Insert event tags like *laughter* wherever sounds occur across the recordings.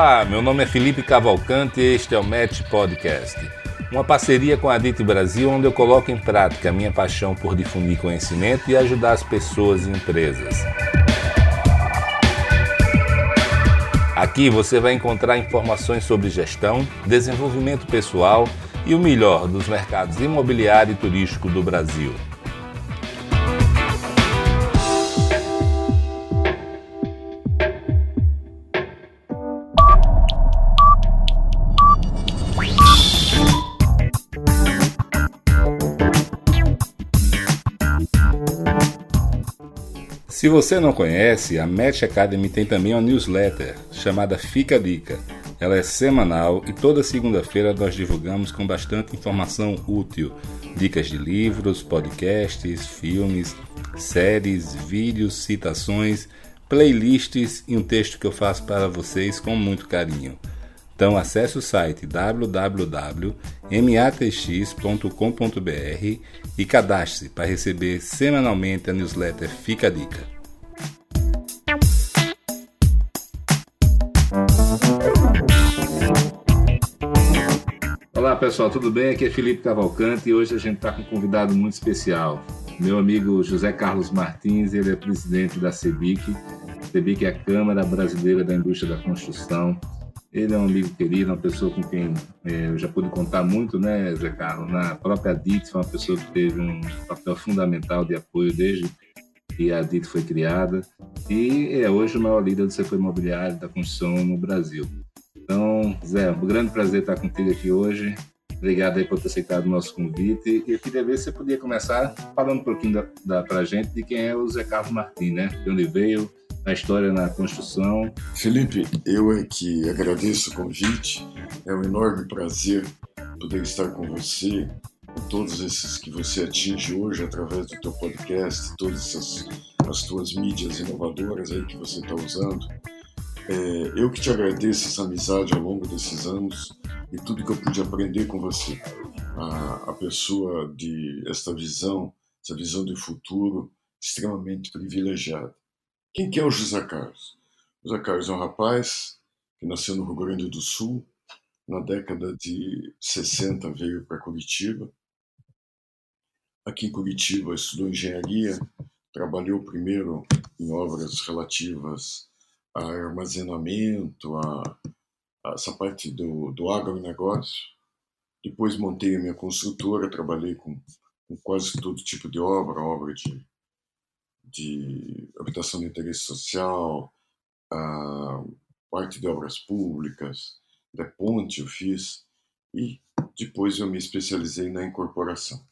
Olá, meu nome é Felipe Cavalcante e este é o Match Podcast, uma parceria com a DIT Brasil onde eu coloco em prática a minha paixão por difundir conhecimento e ajudar as pessoas e empresas. Aqui você vai encontrar informações sobre gestão, desenvolvimento pessoal e o melhor dos mercados imobiliário e turístico do Brasil. Se você não conhece, a Match Academy tem também uma newsletter chamada Fica a Dica. Ela é semanal e toda segunda-feira nós divulgamos com bastante informação útil, dicas de livros, podcasts, filmes, séries, vídeos, citações, playlists e um texto que eu faço para vocês com muito carinho. Então acesse o site www.matx.com.br e cadastre-se para receber semanalmente a newsletter Fica a Dica. Olá pessoal, tudo bem? Aqui é Felipe Cavalcante e hoje a gente está com um convidado muito especial. Meu amigo José Carlos Martins, ele é presidente da CEBIC. CEBIC é a Câmara Brasileira da Indústria da Construção ele é um amigo querido, uma pessoa com quem é, eu já pude contar muito, né, Zé Carlos? Na própria DIT, foi uma pessoa que teve um papel fundamental de apoio desde que a DIT foi criada e é hoje o maior líder do setor imobiliário da construção no Brasil. Então, Zé, um grande prazer estar contigo aqui hoje. Obrigado aí por ter aceitado o nosso convite. E eu queria ver se você podia começar falando um pouquinho da, da, gente de quem é o Zé Carlos Martins, né? De onde veio, a história na construção. Felipe, eu é que agradeço o convite. É um enorme prazer poder estar com você, com todos esses que você atinge hoje através do teu podcast, todas essas, as tuas mídias inovadoras aí que você está usando. É, eu que te agradeço essa amizade ao longo desses anos e tudo que eu pude aprender com você. A, a pessoa de esta visão, essa visão de futuro extremamente privilegiada. Quem que é o José Carlos? José Carlos é um rapaz que nasceu no Rio Grande do Sul, na década de 60 veio para Curitiba. Aqui em Curitiba estudou engenharia, trabalhou primeiro em obras relativas a armazenamento, a, a essa parte do, do agronegócio. Depois montei a minha construtora, trabalhei com, com quase todo tipo de obra, obra de de habitação de interesse social, a parte de obras públicas, da ponte eu fiz e depois eu me especializei na incorporação.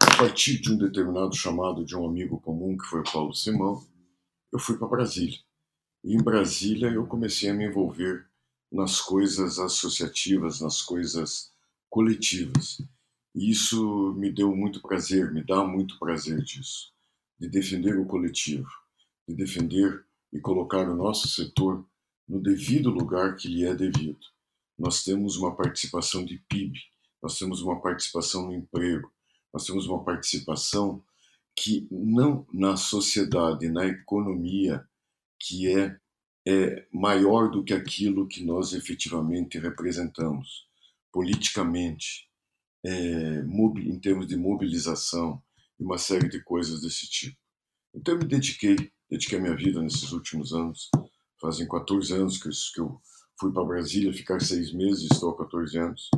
A partir de um determinado chamado de um amigo comum, que foi o Paulo Simão, eu fui para Brasília. E em Brasília eu comecei a me envolver nas coisas associativas, nas coisas coletivas. E isso me deu muito prazer, me dá muito prazer disso de defender o coletivo, de defender e colocar o nosso setor no devido lugar que lhe é devido. Nós temos uma participação de PIB, nós temos uma participação no emprego, nós temos uma participação que não na sociedade, na economia, que é, é maior do que aquilo que nós efetivamente representamos, politicamente, é, em termos de mobilização, e uma série de coisas desse tipo. Então eu me dediquei, dediquei a minha vida nesses últimos anos. Fazem 14 anos que eu fui para Brasília ficar seis meses, estou há 14 anos.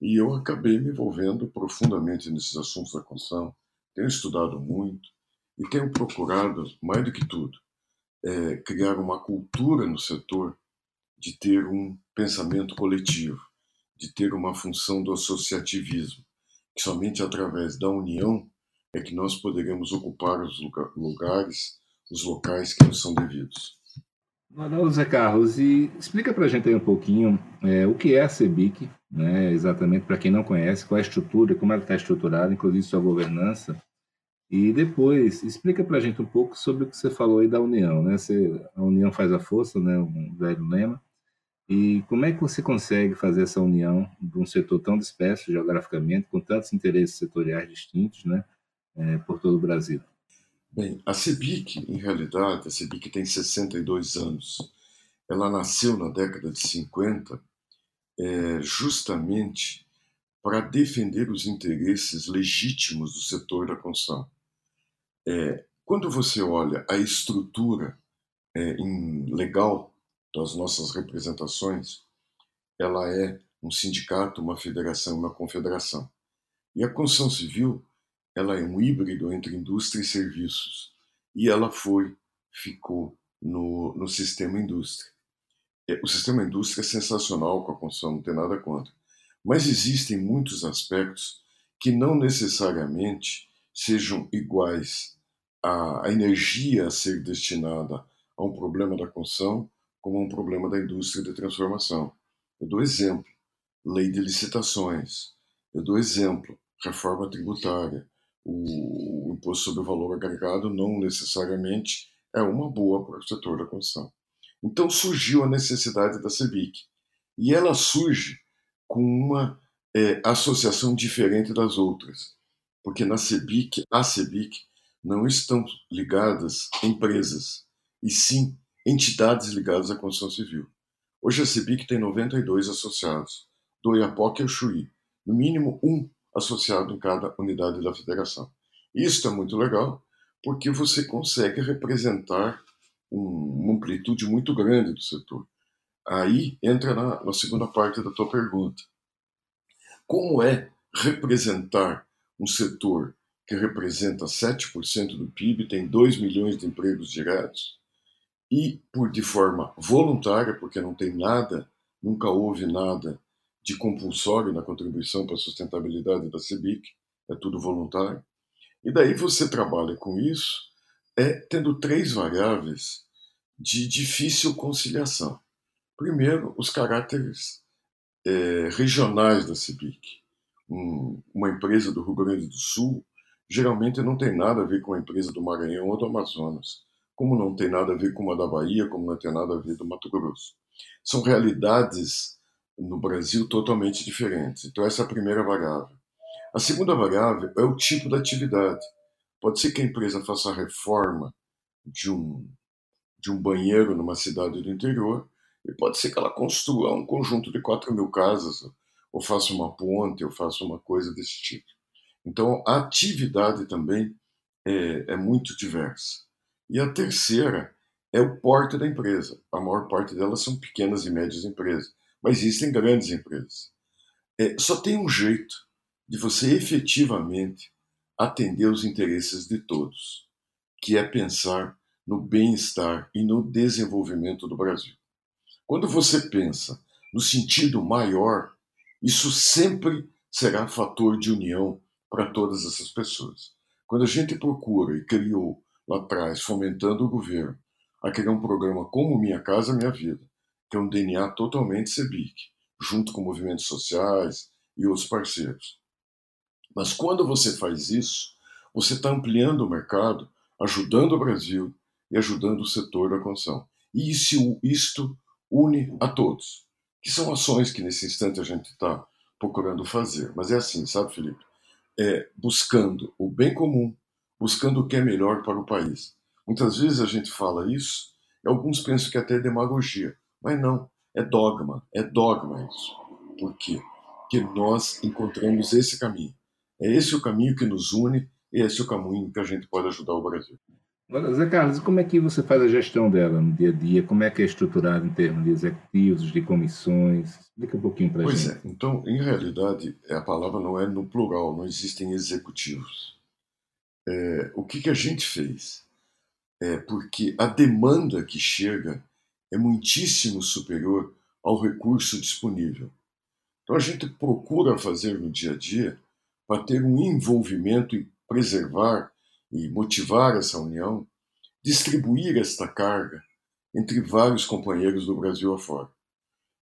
E eu acabei me envolvendo profundamente nesses assuntos da construção. Tenho estudado muito e tenho procurado, mais do que tudo, é, criar uma cultura no setor de ter um pensamento coletivo, de ter uma função do associativismo, que somente através da união é que nós poderemos ocupar os lugares, os locais que nos são devidos. Manuel Zé Carlos, e explica para a gente aí um pouquinho é, o que é a CEBIC, né, exatamente para quem não conhece, qual é a estrutura, como ela está estruturada, inclusive sua governança, e depois explica para a gente um pouco sobre o que você falou aí da União, né? Você, a União faz a força, né? Um velho lema. E como é que você consegue fazer essa união de um setor tão disperso geograficamente, com tantos interesses setoriais distintos, né? É, por todo o Brasil? Bem, a CEBIC, em realidade, a CEBIC tem 62 anos. ela nasceu na década de 50 é, justamente para defender os interesses legítimos do setor da construção. É, quando você olha a estrutura é, em legal das nossas representações, ela é um sindicato, uma federação, uma confederação. E a construção civil, ela é um híbrido entre indústria e serviços. E ela foi, ficou no, no sistema indústria. É, o sistema indústria é sensacional com a construção, não tem nada contra. Mas existem muitos aspectos que não necessariamente sejam iguais à energia a ser destinada a um problema da construção como a um problema da indústria de transformação. Eu dou exemplo, lei de licitações. Eu dou exemplo, reforma tributária. O, imposto sobre o valor agregado não necessariamente é uma boa para o setor da construção. Então surgiu a necessidade da CEBIC. E ela surge com uma é, associação diferente das outras. Porque na CEBIC, a CEBIC, não estão ligadas empresas, e sim entidades ligadas à construção civil. Hoje a CEBIC tem 92 associados, do Iapoque ao Chuí, no mínimo um associado em cada unidade da federação. Isso é muito legal, porque você consegue representar uma amplitude muito grande do setor. Aí entra na, na segunda parte da tua pergunta. Como é representar um setor que representa 7% do PIB, tem 2 milhões de empregos diretos, e por de forma voluntária, porque não tem nada, nunca houve nada de compulsório na contribuição para a sustentabilidade da CEBIC, é tudo voluntário. E daí você trabalha com isso, é tendo três variáveis de difícil conciliação. Primeiro, os caráteres é, regionais da CEBIC. Um, uma empresa do Rio Grande do Sul geralmente não tem nada a ver com a empresa do Maranhão ou do Amazonas, como não tem nada a ver com uma da Bahia, como não tem nada a ver do Mato Grosso. São realidades no Brasil totalmente diferentes. Então, essa é a primeira variável. A segunda variável é o tipo da atividade. Pode ser que a empresa faça a reforma de um, de um banheiro numa cidade do interior, e pode ser que ela construa um conjunto de 4 mil casas, ou faça uma ponte, ou faça uma coisa desse tipo. Então, a atividade também é, é muito diversa. E a terceira é o porte da empresa. A maior parte delas são pequenas e médias empresas mas existem grandes empresas. É, só tem um jeito de você efetivamente atender os interesses de todos, que é pensar no bem-estar e no desenvolvimento do Brasil. Quando você pensa no sentido maior, isso sempre será fator de união para todas essas pessoas. Quando a gente procura e criou lá atrás, fomentando o governo, a criar um programa como Minha Casa Minha Vida, tem um DNA totalmente CEBIC, junto com movimentos sociais e outros parceiros. Mas quando você faz isso, você está ampliando o mercado, ajudando o Brasil e ajudando o setor da construção. E isso, isto une a todos, que são ações que nesse instante a gente está procurando fazer. Mas é assim, sabe, Felipe? É buscando o bem comum, buscando o que é melhor para o país. Muitas vezes a gente fala isso e alguns pensam que é até demagogia. Mas não, é dogma, é dogma isso. Por quê? Porque nós encontramos esse caminho. É esse o caminho que nos une e esse é o caminho que a gente pode ajudar o Brasil. Agora, Zé Carlos, como é que você faz a gestão dela no dia a dia? Como é que é estruturado em termos de executivos, de comissões? Explica um pouquinho para a gente. Pois é, então, em realidade, a palavra não é no plural, não existem executivos. É, o que, que a gente fez? É porque a demanda que chega é muitíssimo superior ao recurso disponível. Então a gente procura fazer no dia a dia para ter um envolvimento e preservar e motivar essa união, distribuir esta carga entre vários companheiros do Brasil afora.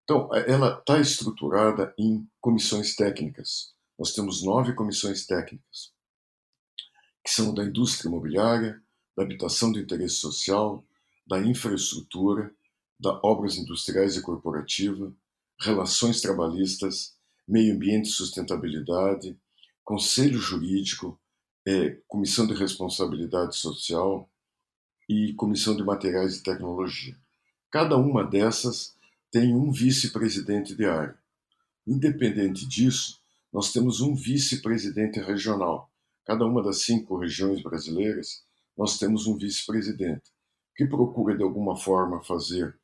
Então, ela está estruturada em comissões técnicas. Nós temos nove comissões técnicas, que são da indústria imobiliária, da habitação de interesse social, da infraestrutura, da Obras Industriais e Corporativa, Relações Trabalhistas, Meio Ambiente e Sustentabilidade, Conselho Jurídico, é, Comissão de Responsabilidade Social e Comissão de Materiais e Tecnologia. Cada uma dessas tem um vice-presidente de área. Independente disso, nós temos um vice-presidente regional. Cada uma das cinco regiões brasileiras, nós temos um vice-presidente que procura de alguma forma fazer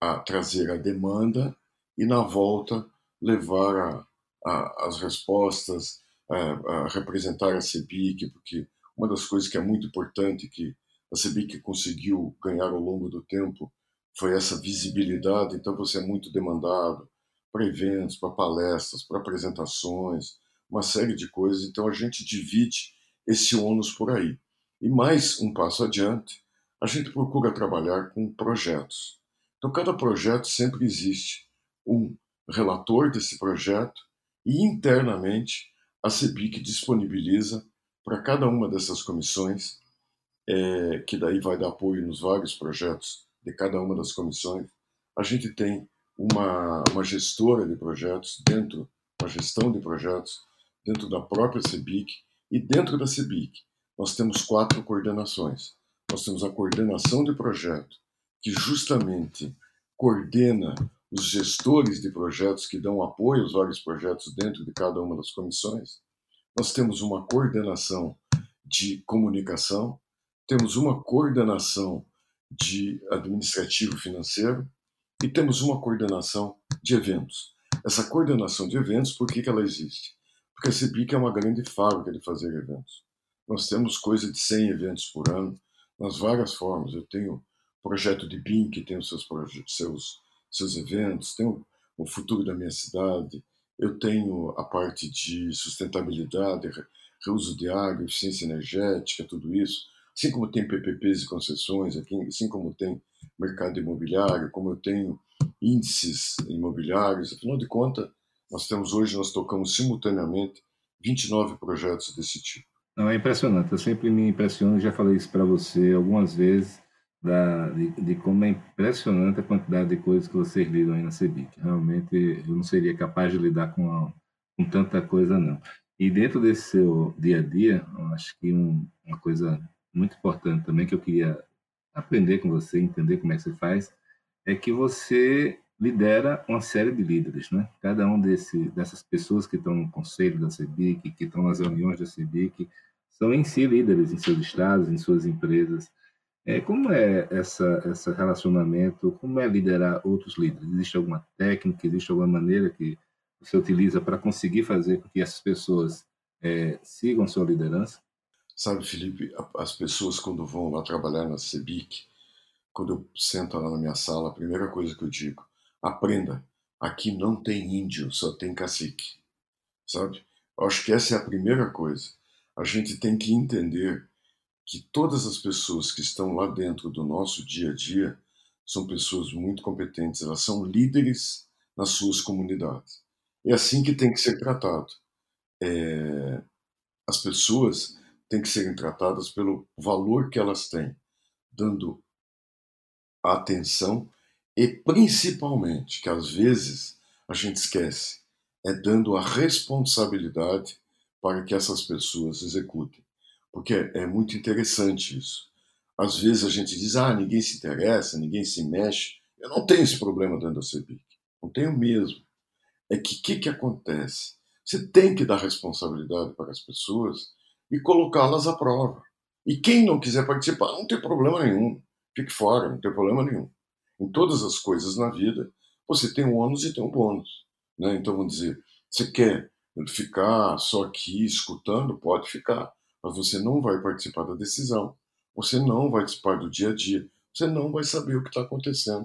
a trazer a demanda e na volta levar a, a, as respostas, a, a, representar a CEBIC, porque uma das coisas que é muito importante que a CEBIC conseguiu ganhar ao longo do tempo foi essa visibilidade. Então você é muito demandado para eventos, para palestras, para apresentações, uma série de coisas. Então a gente divide esse ônus por aí. E mais um passo adiante, a gente procura trabalhar com projetos. Então cada projeto sempre existe um relator desse projeto e internamente a CEBIC disponibiliza para cada uma dessas comissões, é, que daí vai dar apoio nos vários projetos de cada uma das comissões, a gente tem uma, uma gestora de projetos dentro, uma gestão de projetos dentro da própria CEBIC e dentro da CEBIC nós temos quatro coordenações. Nós temos a coordenação de projeto, que justamente coordena os gestores de projetos que dão apoio aos vários projetos dentro de cada uma das comissões. Nós temos uma coordenação de comunicação, temos uma coordenação de administrativo financeiro e temos uma coordenação de eventos. Essa coordenação de eventos, por que, que ela existe? Porque a CEBIC é uma grande fábrica de fazer eventos. Nós temos coisa de 100 eventos por ano, nas várias formas. Eu tenho projeto de BIM, que tem os seus, seus, seus eventos, tenho o futuro da minha cidade, eu tenho a parte de sustentabilidade, reuso de água, eficiência energética, tudo isso. Assim como tem PPPs e concessões, assim como tem mercado imobiliário, como eu tenho índices imobiliários, afinal de contas, nós temos hoje, nós tocamos simultaneamente 29 projetos desse tipo. Não, é impressionante, eu sempre me impressiono, já falei isso para você algumas vezes, da, de, de, como é impressionante a quantidade de coisas que vocês lidam aí na CEBIC. Realmente, eu não seria capaz de lidar com, com tanta coisa, não. E dentro desse seu dia a dia, acho que um, uma coisa muito importante também que eu queria aprender com você, entender como é que você faz, é que você lidera uma série de líderes, né? Cada um desse, dessas pessoas que estão no conselho da CEBIC, que estão nas reuniões da CEBIC, são em si líderes em seus estados, em suas empresas. É, como é essa, esse relacionamento? Como é liderar outros líderes? Existe alguma técnica, existe alguma maneira que você utiliza para conseguir fazer com que essas pessoas é, sigam sua liderança? Sabe, Felipe, as pessoas quando vão lá trabalhar na CEBIC, quando eu sento lá na minha sala, a primeira coisa que eu digo, aprenda, aqui não tem índio, só tem cacique. Sabe? Eu acho que essa é a primeira coisa. A gente tem que entender que todas as pessoas que estão lá dentro do nosso dia a dia são pessoas muito competentes, elas são líderes nas suas comunidades. É assim que tem que ser tratado. É... As pessoas têm que serem tratadas pelo valor que elas têm, dando atenção e principalmente, que às vezes a gente esquece, é dando a responsabilidade para que essas pessoas executem. Porque é muito interessante isso. Às vezes a gente diz, ah, ninguém se interessa, ninguém se mexe. Eu não tenho esse problema dentro da CEBIC. Não tenho mesmo. É que o que, que acontece? Você tem que dar responsabilidade para as pessoas e colocá-las à prova. E quem não quiser participar, não tem problema nenhum. Fique fora, não tem problema nenhum. Em todas as coisas na vida, você tem um ônus e tem um bônus. Né? Então, vamos dizer, você quer ficar só aqui escutando? Pode ficar. Mas você não vai participar da decisão. Você não vai participar do dia a dia. Você não vai saber o que está acontecendo,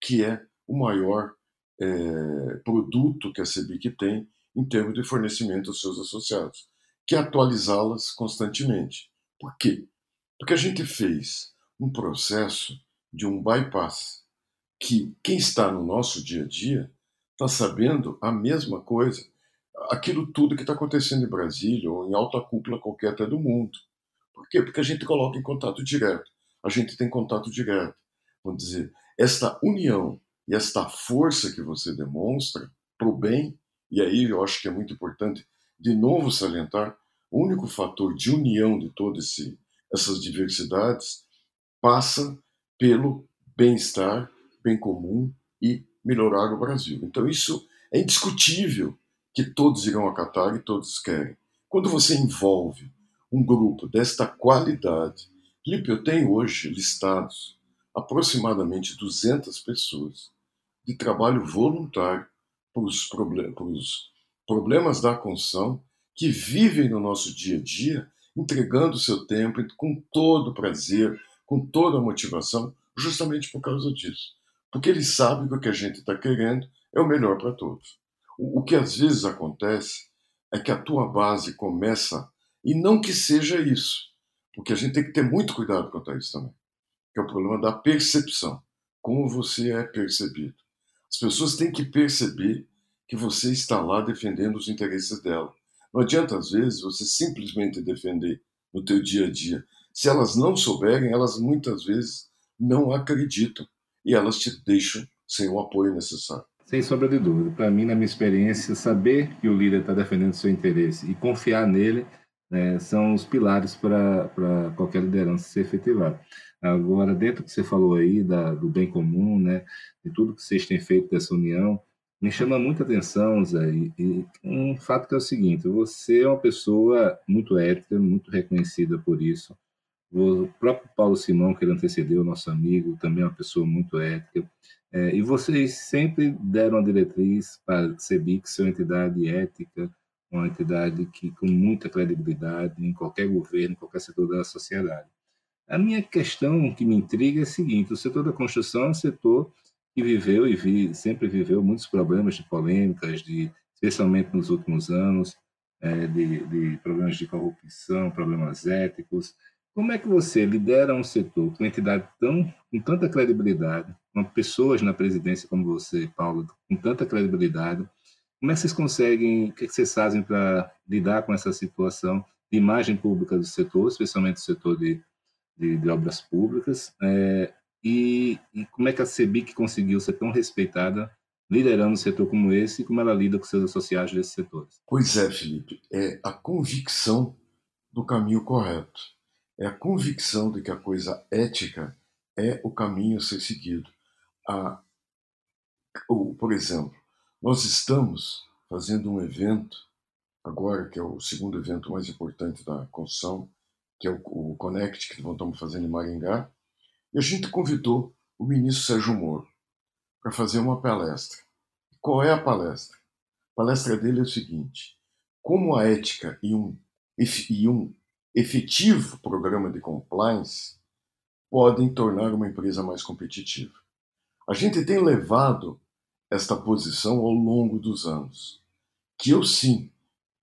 que é o maior é, produto que a CEBIC tem em termos de fornecimento aos seus associados que atualizá-las constantemente. Por quê? Porque a gente fez um processo de um bypass que quem está no nosso dia a dia está sabendo a mesma coisa, aquilo tudo que está acontecendo em Brasília ou em alta cúpula qualquer até do mundo. Por quê? Porque a gente coloca em contato direto. A gente tem contato direto. Vamos dizer, esta união e esta força que você demonstra para o bem, e aí eu acho que é muito importante de novo salientar, o único fator de união de todas essas diversidades passa pelo bem-estar, bem comum e melhorar o Brasil. Então, isso é indiscutível que todos irão acatar e todos querem. Quando você envolve um grupo desta qualidade, Felipe, eu tenho hoje listados aproximadamente 200 pessoas de trabalho voluntário para os problemas da construção que vivem no nosso dia a dia, entregando seu tempo com todo prazer, com toda a motivação, justamente por causa disso. Porque eles sabem que o que a gente está querendo é o melhor para todos. O, que às vezes acontece é que a tua base começa, e não que seja isso, porque a gente tem que ter muito cuidado quanto a isso também, que é o problema da percepção, como você é percebido. As pessoas têm que perceber que você está lá defendendo os interesses dela. Não adianta, às vezes, você simplesmente defender no teu dia a dia. Se elas não souberem, elas muitas vezes não acreditam e elas te deixam sem o apoio necessário. Sem sombra de dúvida. Para mim, na minha experiência, saber que o líder está defendendo seu interesse e confiar nele né, são os pilares para qualquer liderança ser efetivada. Agora, dentro que você falou aí, da, do bem comum, né, de tudo que vocês têm feito dessa união, me chama muita atenção, Zé, e um fato que é o seguinte: você é uma pessoa muito ética, muito reconhecida por isso. O próprio Paulo Simão, que ele antecedeu, nosso amigo, também é uma pessoa muito ética. É, e vocês sempre deram a diretriz para a CEBIC ser uma entidade ética, uma entidade que com muita credibilidade em qualquer governo, em qualquer setor da sociedade. A minha questão que me intriga é a seguinte: o setor da construção é um setor que viveu e vi, sempre viveu muitos problemas de polêmicas, de, especialmente nos últimos anos, é, de, de, problemas de corrupção, problemas éticos. Como é que você lidera um setor uma entidade tão, com tanta credibilidade, com pessoas na presidência como você, Paulo, com tanta credibilidade? Como é que vocês conseguem, o que, é que vocês fazem para lidar com essa situação de imagem pública do setor, especialmente do setor de, de, de obras públicas, é, e, e como é que a CEBIC conseguiu ser tão respeitada liderando um setor como esse e como ela lida com seus associados desses setores? Pois é, Felipe, é a convicção do caminho correto. É a convicção de que a coisa ética é o caminho a ser seguido. A, ou, por exemplo, nós estamos fazendo um evento, agora que é o segundo evento mais importante da construção, que é o, o Connect, que estamos fazendo em Maringá, e a gente convidou o ministro Sérgio Moro para fazer uma palestra. Qual é a palestra? A palestra dele é o seguinte: como a ética e um, e um efetivo programa de compliance podem tornar uma empresa mais competitiva. A gente tem levado esta posição ao longo dos anos, que eu sim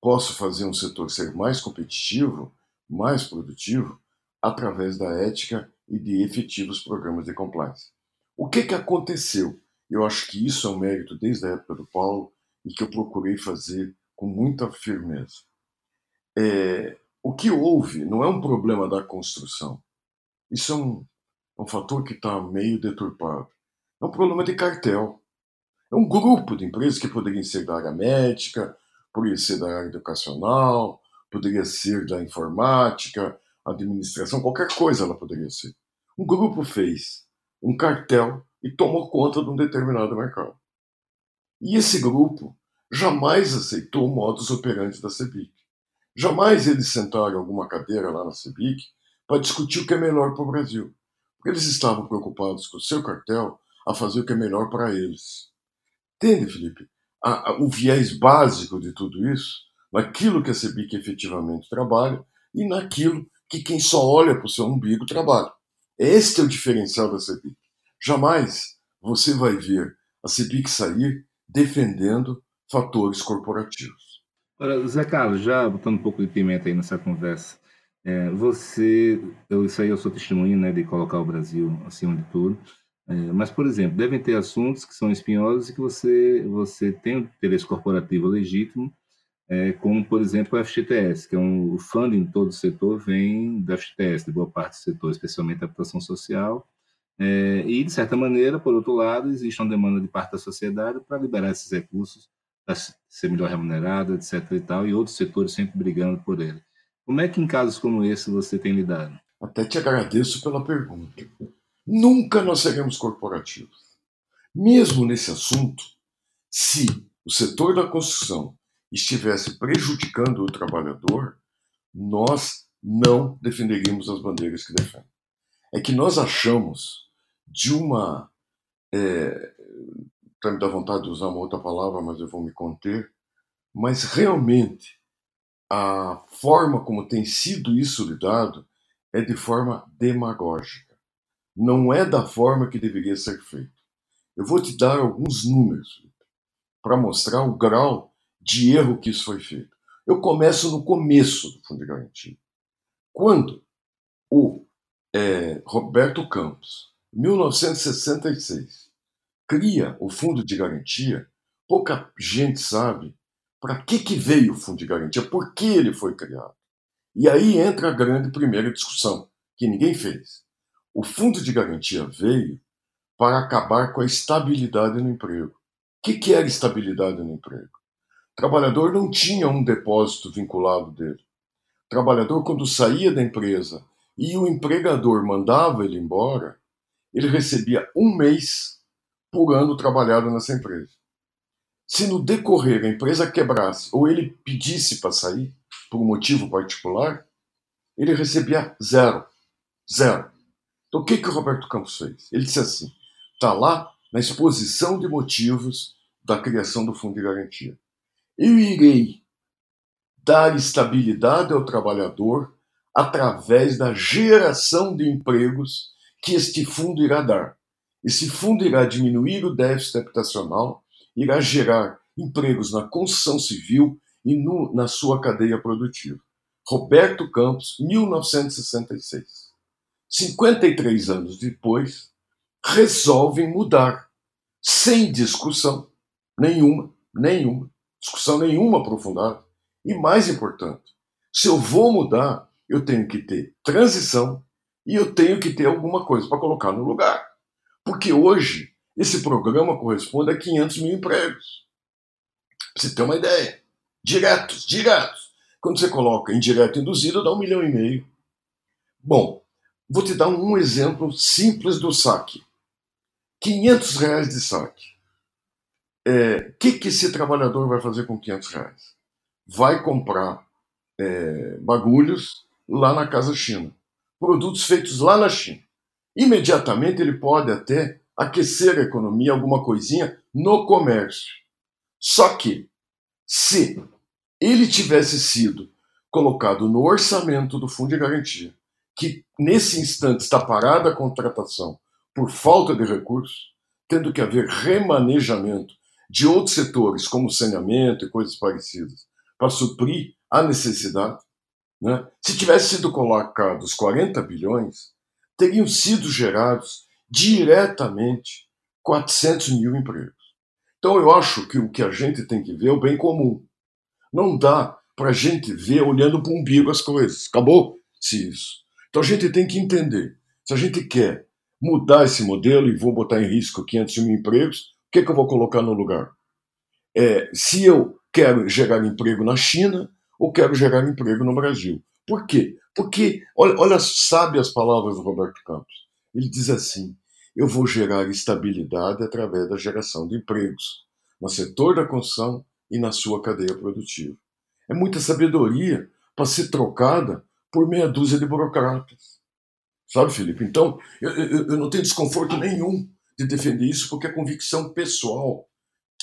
posso fazer um setor ser mais competitivo, mais produtivo, através da ética e de efetivos programas de compliance. O que, que aconteceu? Eu acho que isso é um mérito desde a época do Paulo e que eu procurei fazer com muita firmeza. É, o que houve não é um problema da construção. Isso é um, é um fator que está meio deturpado. É um problema de cartel. É um grupo de empresas que poderiam ser da área médica, poderia ser da área educacional, poderia ser da informática, administração, qualquer coisa ela poderia ser. Um grupo fez um cartel e tomou conta de um determinado mercado. E esse grupo jamais aceitou o modus operandi da CEBIC. Jamais eles sentaram alguma cadeira lá na CEBIC para discutir o que é melhor para o Brasil. Porque eles estavam preocupados com o seu cartel a fazer o que é melhor para eles. Entende, Felipe? A, a, o viés básico de tudo isso, naquilo que a CEBIC efetivamente trabalha e naquilo que quem só olha para o seu umbigo trabalha. Este é o diferencial da CEBIC. Jamais você vai ver a CEBIC sair defendendo fatores corporativos. Ora, Zé Carlos, já botando um pouco de pimenta aí nessa conversa, é, você, eu, isso aí eu sou testemunho né, de colocar o Brasil acima de tudo, é, mas, por exemplo, devem ter assuntos que são espinhosos e que você, você tem um interesse corporativo legítimo é, como, por exemplo, o FGTS, que é um, o funding todo o setor vem do FGTS, de boa parte do setor, especialmente a habitação social, é, e, de certa maneira, por outro lado, existe uma demanda de parte da sociedade para liberar esses recursos, para ser melhor remunerado, etc. e tal, e outros setores sempre brigando por ele. Como é que, em casos como esse, você tem lidado? Até te agradeço pela pergunta. Nunca nós seremos corporativos. Mesmo nesse assunto, se o setor da construção estivesse prejudicando o trabalhador, nós não defenderíamos as bandeiras que defendem. É que nós achamos de uma. É, tá me dá vontade de usar uma outra palavra, mas eu vou me conter. Mas realmente, a forma como tem sido isso lidado é de forma demagógica. Não é da forma que deveria ser feito. Eu vou te dar alguns números para mostrar o grau de erro que isso foi feito. Eu começo no começo do Fundo de Garantia. Quando o é, Roberto Campos, 1966, cria o Fundo de Garantia, pouca gente sabe para que, que veio o Fundo de Garantia, por que ele foi criado. E aí entra a grande primeira discussão, que ninguém fez. O Fundo de Garantia veio para acabar com a estabilidade no emprego que, que era estabilidade no emprego? O trabalhador não tinha um depósito vinculado dele. O trabalhador, quando saía da empresa e o empregador mandava ele embora, ele recebia um mês por ano trabalhado nessa empresa. Se no decorrer a empresa quebrasse ou ele pedisse para sair, por um motivo particular, ele recebia zero. Zero. Então o que, que o Roberto Campos fez? Ele disse assim: está lá na exposição de motivos da criação do Fundo de Garantia. Eu irei dar estabilidade ao trabalhador através da geração de empregos que este fundo irá dar. Esse fundo irá diminuir o déficit habitacional, irá gerar empregos na construção civil e no, na sua cadeia produtiva. Roberto Campos, 1966. 53 anos depois, resolvem mudar, sem discussão, nenhuma, nenhuma, discussão nenhuma aprofundada. E mais importante, se eu vou mudar, eu tenho que ter transição e eu tenho que ter alguma coisa para colocar no lugar. Porque hoje esse programa corresponde a 500 mil empregos. Pra você ter uma ideia. Diretos, diretos. Quando você coloca indireto induzido, dá um milhão e meio. Bom, vou te dar um exemplo simples do saque. 500 reais de saque. O é, que, que esse trabalhador vai fazer com 500 reais? Vai comprar é, bagulhos lá na Casa China. Produtos feitos lá na China. Imediatamente ele pode até aquecer a economia, alguma coisinha, no comércio. Só que, se ele tivesse sido colocado no orçamento do Fundo de Garantia, que nesse instante está parada a contratação por falta de recursos, tendo que haver remanejamento de outros setores, como saneamento e coisas parecidas, para suprir a necessidade. Né? Se tivesse sido colocados 40 bilhões, teriam sido gerados diretamente 400 mil empregos. Então eu acho que o que a gente tem que ver é o bem comum. Não dá para a gente ver olhando para o umbigo as coisas. Acabou-se isso. Então a gente tem que entender. Se a gente quer mudar esse modelo e vou botar em risco 500 mil empregos, o que, é que eu vou colocar no lugar? É, se eu quero gerar emprego na China ou quero gerar emprego no Brasil. Por quê? Porque, olha, olha sabe as palavras do Roberto Campos. Ele diz assim: eu vou gerar estabilidade através da geração de empregos no setor da construção e na sua cadeia produtiva. É muita sabedoria para ser trocada por meia dúzia de burocratas. Sabe, Felipe? Então, eu, eu, eu não tenho desconforto nenhum de defender isso, porque é convicção pessoal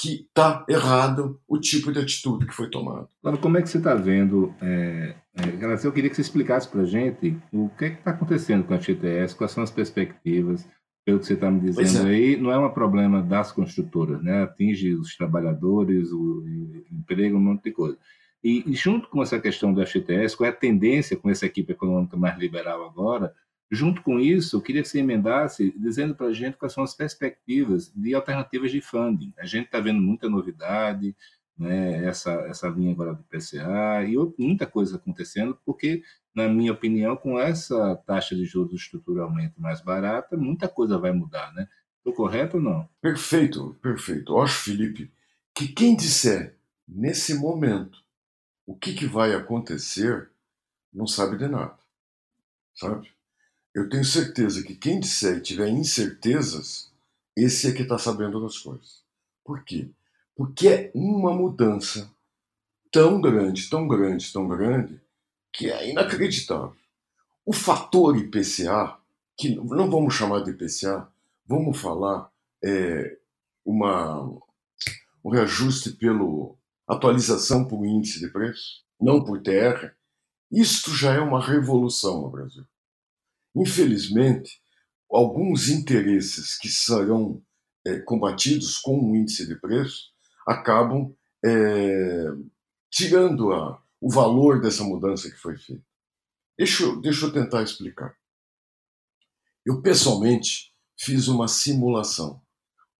que está errado o tipo de atitude que foi tomada. Agora, como é que você está vendo? É, é, eu queria que você explicasse para a gente o que é está acontecendo com a FGTS, quais são as perspectivas, pelo que você está me dizendo é. aí, não é um problema das construtoras, né? atinge os trabalhadores, o, emprego, um monte de coisa. E, e, junto com essa questão do FGTS, qual é a tendência com essa equipe econômica mais liberal agora, Junto com isso, eu queria que você emendasse dizendo para a gente quais são as perspectivas de alternativas de funding. A gente está vendo muita novidade, né, essa, essa linha agora do PCA e muita coisa acontecendo, porque, na minha opinião, com essa taxa de juros estruturalmente mais barata, muita coisa vai mudar. Né? Estou correto ou não? Perfeito, perfeito. Eu acho, Felipe, que quem disser nesse momento o que, que vai acontecer não sabe de nada. Sabe? Eu tenho certeza que quem disser e tiver incertezas, esse é que está sabendo das coisas. Por quê? Porque é uma mudança tão grande, tão grande, tão grande, que é inacreditável. O fator IPCA, que não vamos chamar de IPCA, vamos falar é, uma, um reajuste pelo atualização por índice de preço, não por TR, isto já é uma revolução no Brasil. Infelizmente, alguns interesses que serão é, combatidos com o índice de preço acabam é, tirando a, o valor dessa mudança que foi feita. Deixa eu, deixa eu tentar explicar. Eu, pessoalmente, fiz uma simulação.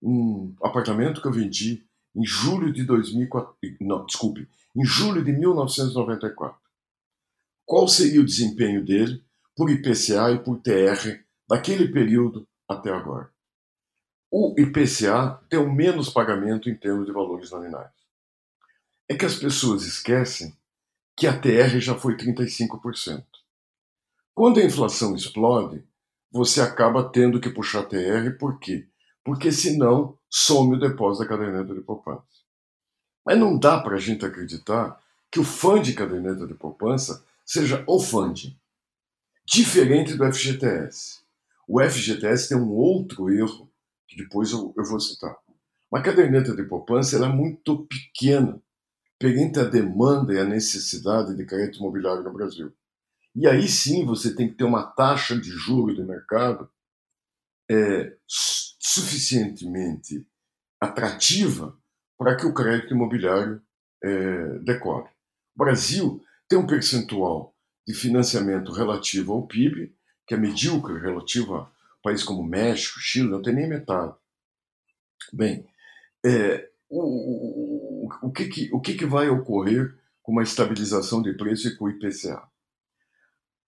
Um apartamento que eu vendi em julho de 2004. Não, desculpe, em julho de 1994. Qual seria o desempenho dele por IPCA e por TR daquele período até agora? O IPCA tem o menos pagamento em termos de valores nominais. É que as pessoas esquecem que a TR já foi 35%. Quando a inflação explode, você acaba tendo que puxar TR, por quê? Porque senão some o depósito da caderneta de poupança. Mas não dá para a gente acreditar que o fundo de caderneta de poupança seja o fundo, diferente do FGTS. O FGTS tem um outro erro, que depois eu, eu vou citar. Uma caderneta de poupança é muito pequena perante a demanda e a necessidade de crédito imobiliário no Brasil. E aí sim você tem que ter uma taxa de juro de mercado é, suficientemente atrativa para que o crédito imobiliário é, decore. O Brasil tem um percentual de financiamento relativo ao PIB, que é medíocre relativo a países como México, Chile, não tem nem metade. Bem, é, o, o, o, que, que, o que, que vai ocorrer com uma estabilização de preço e com o IPCA?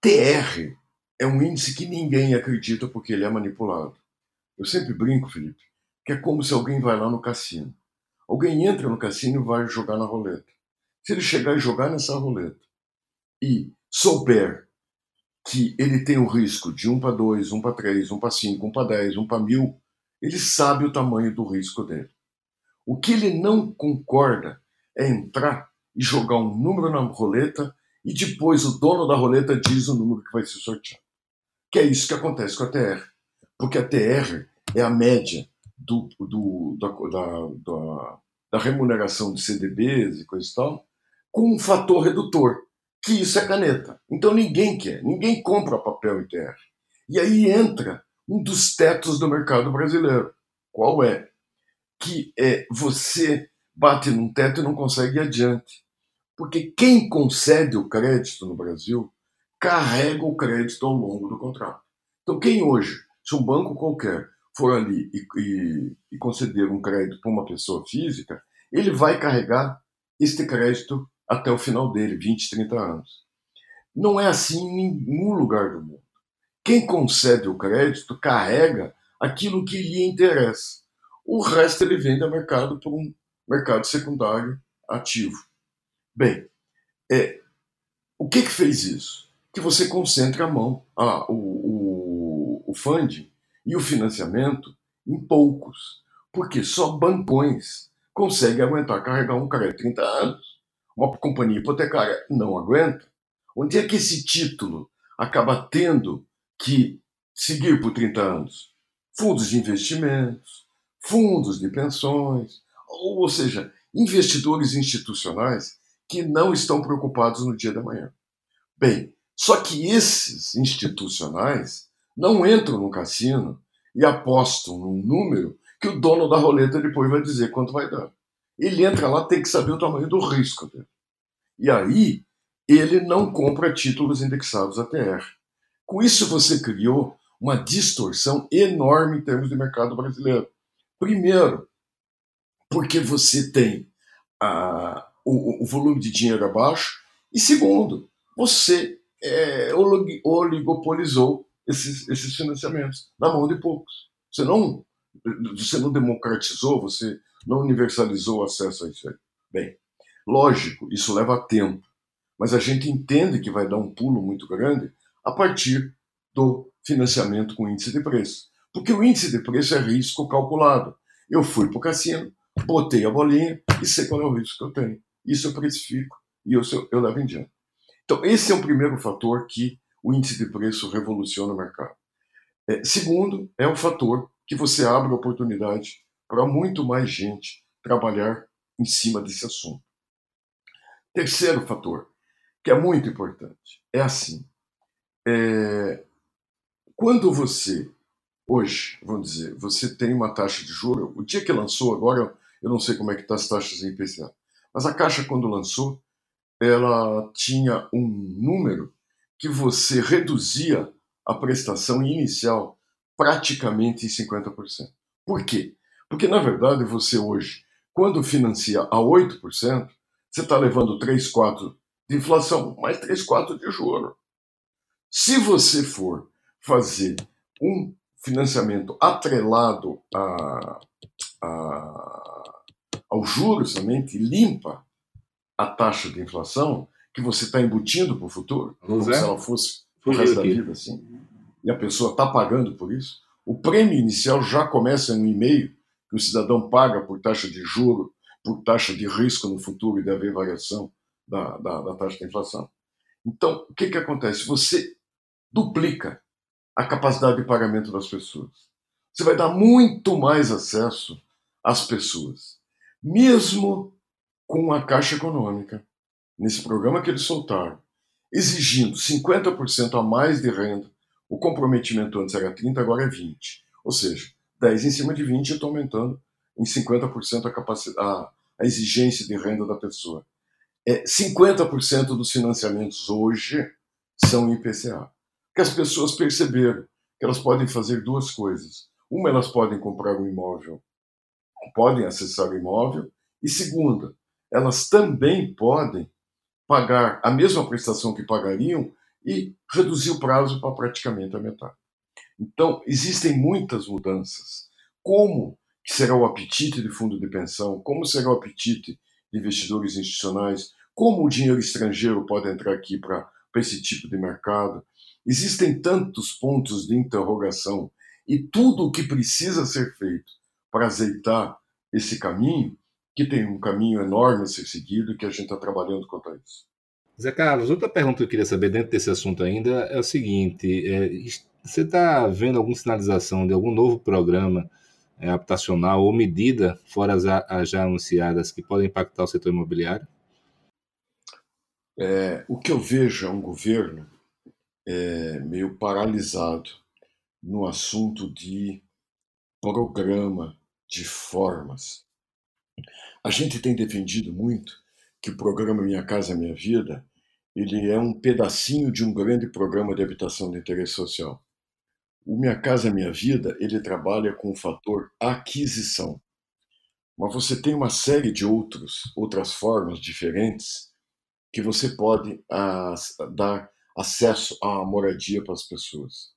TR é um índice que ninguém acredita porque ele é manipulado. Eu sempre brinco, Felipe, que é como se alguém vai lá no cassino. Alguém entra no cassino e vai jogar na roleta. Se ele chegar e jogar nessa roleta e souber que ele tem o risco de 1 para 2, 1 para 3, 1 para 5, 1 para 10, 1 para 1000, ele sabe o tamanho do risco dele. O que ele não concorda é entrar e jogar um número na roleta e depois o dono da roleta diz o número que vai ser sorteado. Que é isso que acontece com a TR. Porque a TR é a média do, do, da, da, da, da remuneração de CDBs e coisa e tal, com um fator redutor, que isso é caneta. Então ninguém quer, ninguém compra papel TR. E aí entra um dos tetos do mercado brasileiro. Qual é? que é, você bate num teto e não consegue ir adiante. Porque quem concede o crédito no Brasil carrega o crédito ao longo do contrato. Então, quem hoje, se um banco qualquer for ali e, e, e conceder um crédito para uma pessoa física, ele vai carregar este crédito até o final dele, 20, 30 anos. Não é assim em nenhum lugar do mundo. Quem concede o crédito carrega aquilo que lhe interessa. O resto ele vende ao mercado por um mercado secundário ativo. Bem, é, o que, que fez isso? Que você concentre a mão, a, o, o, o funding e o financiamento em poucos, porque só bancões conseguem aguentar carregar um crédito 30 anos. Uma companhia hipotecária não aguenta. Onde é que esse título acaba tendo que seguir por 30 anos? Fundos de investimentos, fundos de pensões, ou, seja, investidores institucionais que não estão preocupados no dia da manhã. Bem, só que esses institucionais não entram no cassino e apostam num número que o dono da roleta depois vai dizer quanto vai dar. Ele entra lá, tem que saber o tamanho do risco dele. E aí, ele não compra títulos indexados a TR. Com isso, você criou uma distorção enorme em termos de mercado brasileiro. Primeiro, porque você tem a, o, o, volume de dinheiro abaixo, e segundo, você é, oligopolizou esses, esses financiamentos na mão de poucos. Você não, você não democratizou, você não universalizou o acesso a isso aí. Bem, lógico, isso leva tempo, mas a gente entende que vai dar um pulo muito grande a partir do financiamento com índice de preço. Porque o índice de preço é risco calculado. Eu fui para o cassino, botei a bolinha e sei qual é o risco que eu tenho. Isso eu precifico e eu, eu levo em diante. Então, esse é um primeiro fator que o índice de preço revoluciona o mercado. É, segundo, é um fator que você abre oportunidade para muito mais gente trabalhar em cima desse assunto. Terceiro fator, que é muito importante, é assim: é, quando você, hoje, vamos dizer, você tem uma taxa de juro, o dia que lançou, agora eu não sei como é que está as taxas em IPCA, mas a Caixa, quando lançou, ela tinha um número que você reduzia a prestação inicial praticamente em 50%. Por quê? Porque, na verdade, você hoje, quando financia a 8%, você está levando 3, 4 de inflação, mais 3, 4 de juro. Se você for fazer um financiamento atrelado a, a, ao juros somente, limpa a taxa de inflação que você está embutindo para o futuro, como se ela fosse o resto da vida, assim, e a pessoa está pagando por isso, o prêmio inicial já começa em um e-mail que o cidadão paga por taxa de juro, por taxa de risco no futuro e deve haver variação da, da, da taxa de inflação. Então, o que, que acontece? Você duplica a capacidade de pagamento das pessoas. Você vai dar muito mais acesso às pessoas, mesmo com a Caixa Econômica, nesse programa que eles soltaram, exigindo 50% a mais de renda. O comprometimento antes era 30, agora é 20. Ou seja, 10 em cima de 20 eu estou aumentando em 50% a, capacidade, a, a exigência de renda da pessoa. É, 50% dos financiamentos hoje são IPCA. Porque as pessoas perceberam que elas podem fazer duas coisas. Uma, elas podem comprar um imóvel, podem acessar o imóvel. E segunda, elas também podem pagar a mesma prestação que pagariam e reduzir o prazo para praticamente a metade. Então, existem muitas mudanças. Como será o apetite de fundo de pensão? Como será o apetite de investidores institucionais? Como o dinheiro estrangeiro pode entrar aqui para esse tipo de mercado? Existem tantos pontos de interrogação e tudo o que precisa ser feito para azeitar esse caminho que tem um caminho enorme a ser seguido e que a gente está trabalhando quanto a isso. Zé Carlos, outra pergunta que eu queria saber dentro desse assunto ainda é o seguinte: é, você está vendo alguma sinalização de algum novo programa é, habitacional ou medida, fora as, as, já anunciadas, que podem impactar o setor imobiliário? É, o que eu vejo é um governo é, meio paralisado no assunto de programa, de formas. A gente tem defendido muito que o programa Minha Casa Minha Vida ele é um pedacinho de um grande programa de habitação de interesse social. O Minha Casa Minha Vida ele trabalha com o fator aquisição, mas você tem uma série de outros outras formas diferentes que você pode dar acesso à moradia para as pessoas.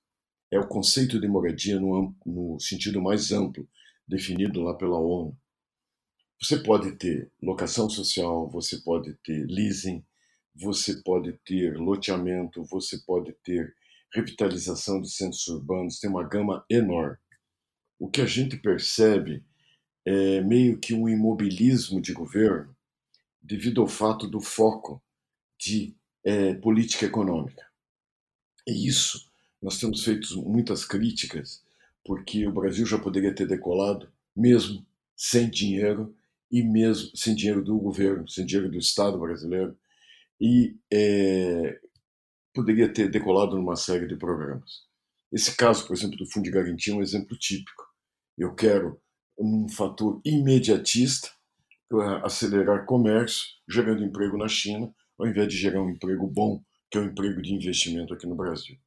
É o conceito de moradia no, no sentido mais amplo definido lá pela ONU. Você pode ter locação social, você pode ter leasing, você pode ter loteamento, você pode ter revitalização de centros urbanos, tem uma gama enorme. O que a gente percebe é meio que um imobilismo de governo devido ao fato do foco de é, política econômica. E isso, nós temos feito muitas críticas, porque o Brasil já poderia ter decolado mesmo sem dinheiro e mesmo sem dinheiro do governo, sem dinheiro do Estado brasileiro, e é, poderia ter decolado numa série de programas. Esse caso, por exemplo, do Fundo de Garantia é um exemplo típico. Eu quero um fator imediatista para acelerar comércio, gerando emprego na China, ao invés de gerar um emprego bom, que é um emprego de investimento aqui no Brasil.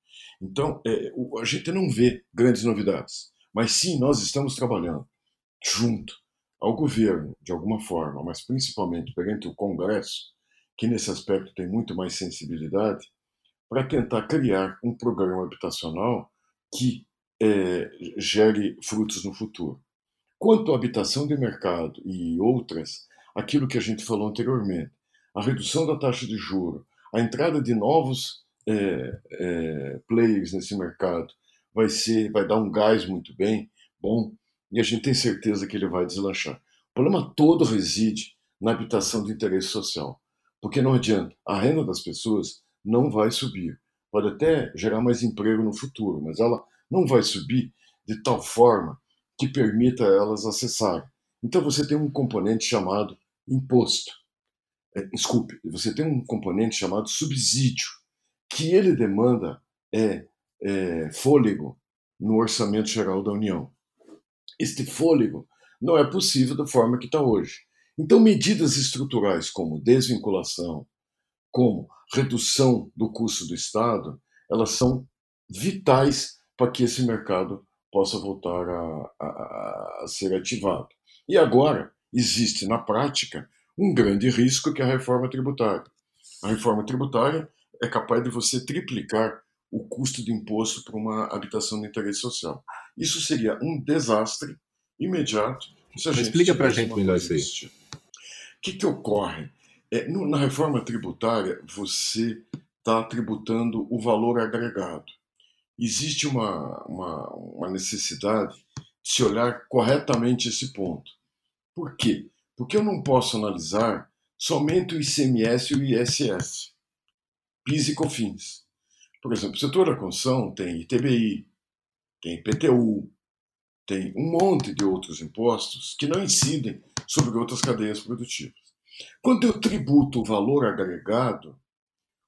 Então, é, a gente não vê grandes novidades, mas sim nós estamos trabalhando junto ao governo, de alguma forma, mas principalmente perante o Congresso, que nesse aspecto tem muito mais sensibilidade, para tentar criar um programa habitacional que é, gere frutos no futuro. Quanto à habitação de mercado e outras, aquilo que a gente falou anteriormente, a redução da taxa de juro, a entrada de novos é, é, players nesse mercado, vai ser, vai dar um gás muito bem, bom, e a gente tem certeza que ele vai deslanchar. O problema todo reside na habitação de interesse social, porque não adianta, a renda das pessoas não vai subir. Pode até gerar mais emprego no futuro, mas ela não vai subir de tal forma que permita elas acessarem. Então você tem um componente chamado imposto. É, desculpe, você tem um componente chamado subsídio, que ele demanda é, é, fôlego no orçamento geral da União. Este fôlego não é possível da forma que está hoje. Então, medidas estruturais como desvinculação, como redução do custo do Estado, elas são vitais para que esse mercado possa voltar a, a, a ser ativado. E agora existe na prática um grande risco que é a reforma tributária. A reforma tributária é capaz de você triplicar o custo de imposto para uma habitação de interesse social. Isso seria um desastre imediato. Se a gente Explica para a gente melhor isso aí. O que, que ocorre? É, no, na reforma tributária, você está tributando o valor agregado. Existe uma, uma, uma necessidade de se olhar corretamente esse ponto. Por quê? Porque eu não posso analisar somente o ICMS e o ISS, PIS e COFINS. Por exemplo, o setor da construção tem ITBI, tem IPTU, tem um monte de outros impostos que não incidem sobre outras cadeias produtivas. Quando eu tributo o valor agregado,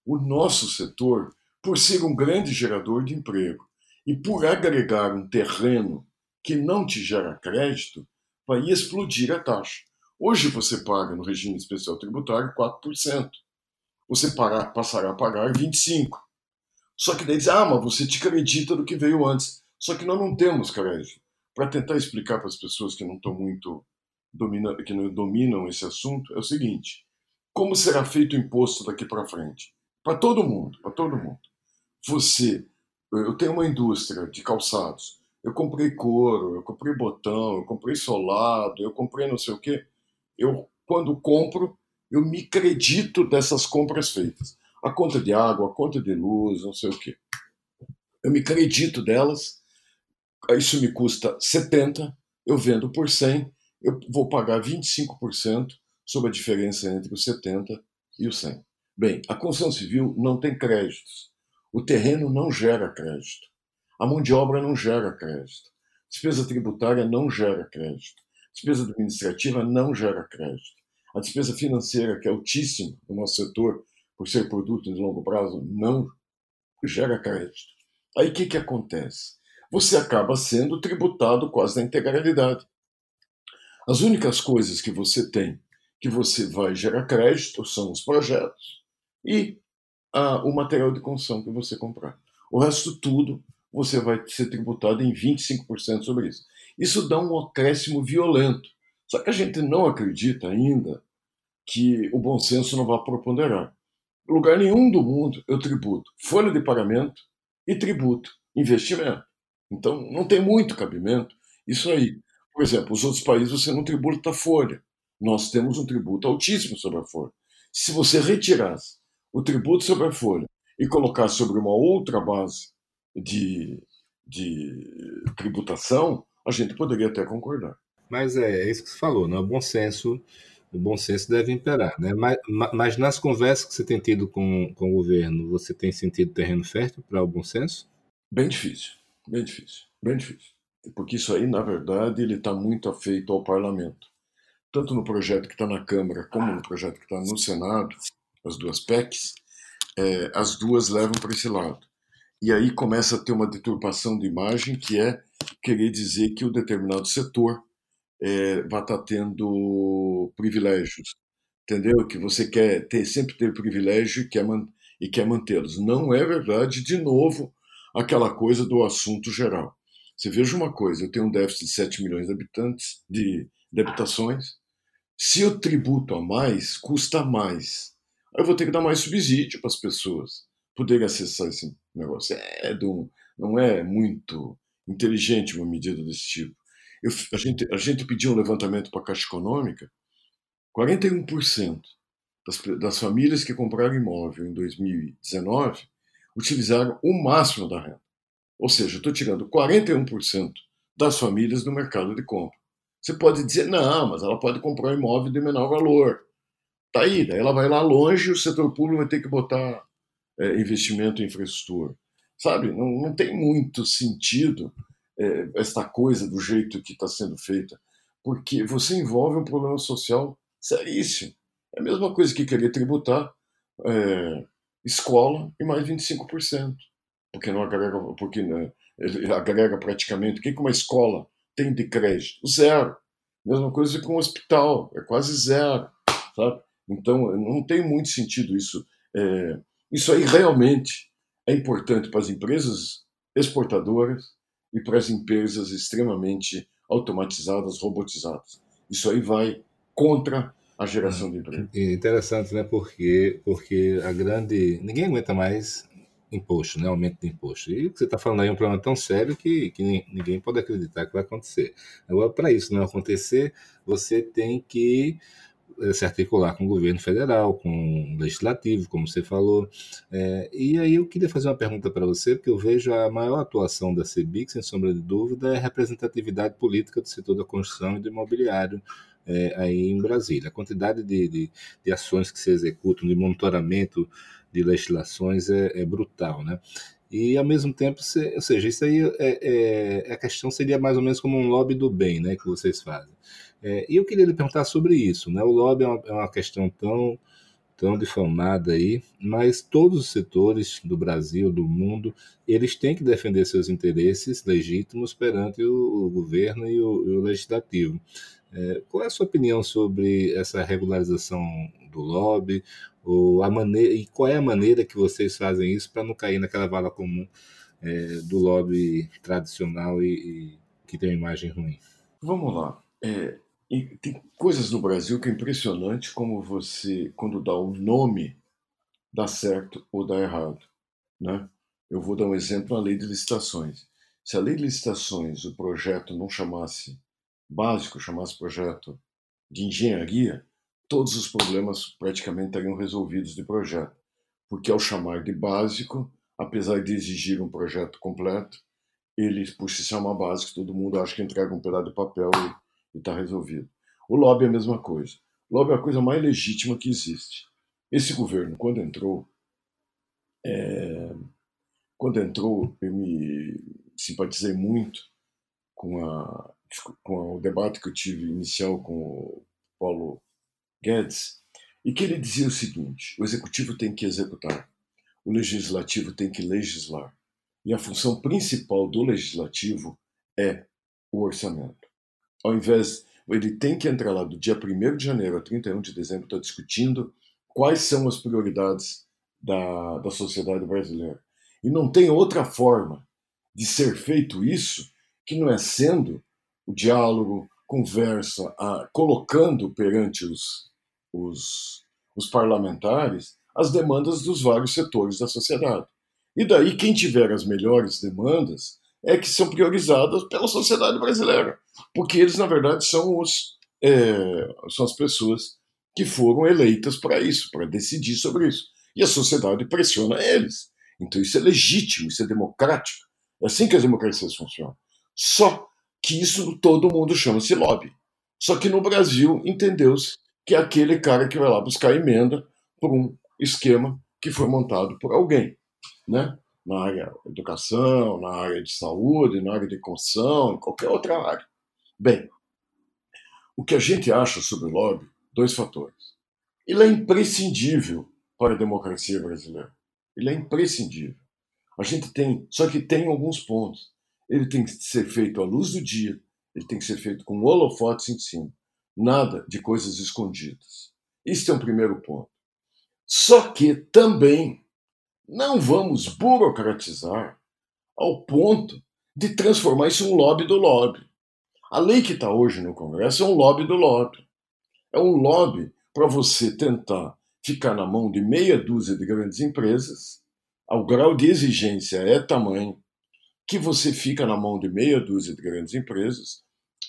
o nosso setor, por ser um grande gerador de emprego e por agregar um terreno que não te gera crédito, vai explodir a taxa. Hoje você paga no regime especial tributário 4%. Você passará a pagar 25%. Só que daí diz, ah, mas você te acredita do que veio antes. Só que nós não temos crédito. Para tentar explicar para as pessoas que não estão muito que não dominam esse assunto, é o seguinte: como será feito o imposto daqui para frente? Para todo mundo, para todo mundo. Você, eu tenho uma indústria de calçados. Eu comprei couro, eu comprei botão, eu comprei solado, eu comprei não sei o quê. Eu, quando compro, eu me acredito dessas compras feitas a conta de água, a conta de luz, não sei o quê. Eu me acredito delas, isso me custa 70, eu vendo por 100, eu vou pagar 25% sobre a diferença entre os 70 e os 100. Bem, a construção civil não tem créditos. O terreno não gera crédito. A mão de obra não gera crédito. Despesa tributária não gera crédito. Despesa administrativa não gera crédito. A despesa financeira, que é altíssima no nosso setor, por ser produto de longo prazo, não gera crédito. Aí o que, que acontece? Você acaba sendo tributado quase na integralidade. As únicas coisas que você tem que você vai gerar crédito são os projetos e ah, o material de construção que você comprar. O resto tudo você vai ser tributado em 25% sobre isso. Isso dá um acréscimo violento. Só que a gente não acredita ainda que o bom senso não vai preponderar lugar nenhum do mundo eu tributo folha de pagamento e tributo investimento. Então não tem muito cabimento isso aí. Por exemplo, os outros países você não tributa a folha. Nós temos um tributo altíssimo sobre a folha. Se você retirasse o tributo sobre a folha e colocasse sobre uma outra base de, de tributação, a gente poderia até concordar. Mas é, é isso que você falou, não é bom senso o bom senso deve imperar. Né? Mas, mas, nas conversas que você tem tido com, com o governo, você tem sentido terreno fértil para o bom senso? Bem difícil, bem difícil, bem difícil. Porque isso aí, na verdade, ele está muito afeito ao parlamento. Tanto no projeto que está na Câmara como no projeto que está no Senado, as duas PECs, é, as duas levam para esse lado. E aí começa a ter uma deturpação de imagem que é querer dizer que o determinado setor é, vai estar tá tendo privilégios, entendeu? Que você quer ter, sempre ter privilégio e quer, man, e quer mantê-los. Não é verdade, de novo, aquela coisa do assunto geral. Você veja uma coisa, eu tenho um déficit de 7 milhões de habitantes, de, de habitações. Se eu tributo a mais, custa mais. Aí eu vou ter que dar mais subsídio para as pessoas poderem acessar esse negócio. É do, não é muito inteligente uma medida desse tipo. Eu, a, gente, a gente pediu um levantamento para a Caixa Econômica, 41% das, das famílias que compraram imóvel em 2019 utilizaram o máximo da renda. Ou seja, estou tirando 41% das famílias do mercado de compra. Você pode dizer, não, mas ela pode comprar um imóvel de menor valor. Tá aí, daí ela vai lá longe o setor público vai ter que botar é, investimento em infraestrutura. Sabe, não, não tem muito sentido é, esta coisa do jeito que está sendo feita, porque você envolve um problema social seríssimo. É a mesma coisa que querer tributar é, escola e mais 25%, porque não agrega, porque né, ele agrega praticamente. O que uma escola tem de crédito? Zero. Mesma coisa com o hospital, é quase zero, sabe? Então, não tem muito sentido isso. É, isso aí realmente é importante para as empresas exportadoras e para as empresas extremamente automatizadas, robotizadas. Isso aí vai contra a geração de emprego. Interessante, né? Porque, porque a grande. Ninguém aguenta mais imposto, né? Aumento de imposto. E o que você está falando aí é um problema tão sério que, que ninguém pode acreditar que vai acontecer. Agora, para isso não acontecer, você tem que se articular com o governo federal, com o legislativo, como você falou. É, e aí eu queria fazer uma pergunta para você, porque eu vejo a maior atuação da CEBIC, sem sombra de dúvida, é a representatividade política do setor da construção e do imobiliário é, aí em Brasília. A quantidade de, de, de, ações que se executam, de monitoramento de legislações é, é brutal, né? E ao mesmo tempo, se, ou seja, isso aí é, é, a questão seria mais ou menos como um lobby do bem, né, que vocês fazem. É, eu queria lhe perguntar sobre isso, né? O lobby é uma, é uma questão tão tão difamada aí, mas todos os setores do Brasil, do mundo, eles têm que defender seus interesses legítimos perante o, o governo e o, e o legislativo. É, qual é a sua opinião sobre essa regularização do lobby? Ou a maneira, e qual é a maneira que vocês fazem isso para não cair naquela vala comum é, do lobby tradicional e, e, que tem uma imagem ruim? Vamos lá. É, tem coisas no Brasil que é impressionante como você, quando dá um nome, dá certo ou dá errado. Né? Eu vou dar um exemplo, a lei de licitações. Se a lei de licitações, o projeto não chamasse básico, chamasse projeto de engenharia, todos os problemas praticamente estariam resolvidos de projeto. Porque ao chamar de básico, apesar de exigir um projeto completo, ele, por se chamar básico, todo mundo acha que entrega um pedaço de papel e está resolvido. O lobby é a mesma coisa. O lobby é a coisa mais legítima que existe. Esse governo, quando entrou, é... quando entrou, eu me simpatizei muito com a com o debate que eu tive inicial com o Paulo Guedes, e que ele dizia o seguinte: o executivo tem que executar, o legislativo tem que legislar. E a função principal do legislativo é o orçamento. Ao invés, ele tem que entrar lá do dia 1 de janeiro a 31 de dezembro, está discutindo quais são as prioridades da, da sociedade brasileira. E não tem outra forma de ser feito isso que não é sendo o diálogo, conversa, a, colocando perante os, os, os parlamentares as demandas dos vários setores da sociedade. E daí, quem tiver as melhores demandas é que são priorizadas pela sociedade brasileira, porque eles, na verdade, são, os, é, são as pessoas que foram eleitas para isso, para decidir sobre isso. E a sociedade pressiona eles. Então, isso é legítimo, isso é democrático. É assim que as democracias funcionam. Só que isso todo mundo chama-se lobby. Só que no Brasil entendeu-se que é aquele cara que vai lá buscar emenda por um esquema que foi montado por alguém, né? Na área de educação, na área de saúde, na área de construção, em qualquer outra área. Bem, o que a gente acha sobre o lobby, dois fatores. Ele é imprescindível para a democracia brasileira. Ele é imprescindível. A gente tem, só que tem alguns pontos ele tem que ser feito à luz do dia, ele tem que ser feito com holofotes em cima, nada de coisas escondidas. Este é um primeiro ponto. Só que também não vamos burocratizar ao ponto de transformar isso em um lobby do lobby. A lei que está hoje no Congresso é um lobby do lobby. É um lobby para você tentar ficar na mão de meia dúzia de grandes empresas. O grau de exigência é tamanho que você fica na mão de meia dúzia de grandes empresas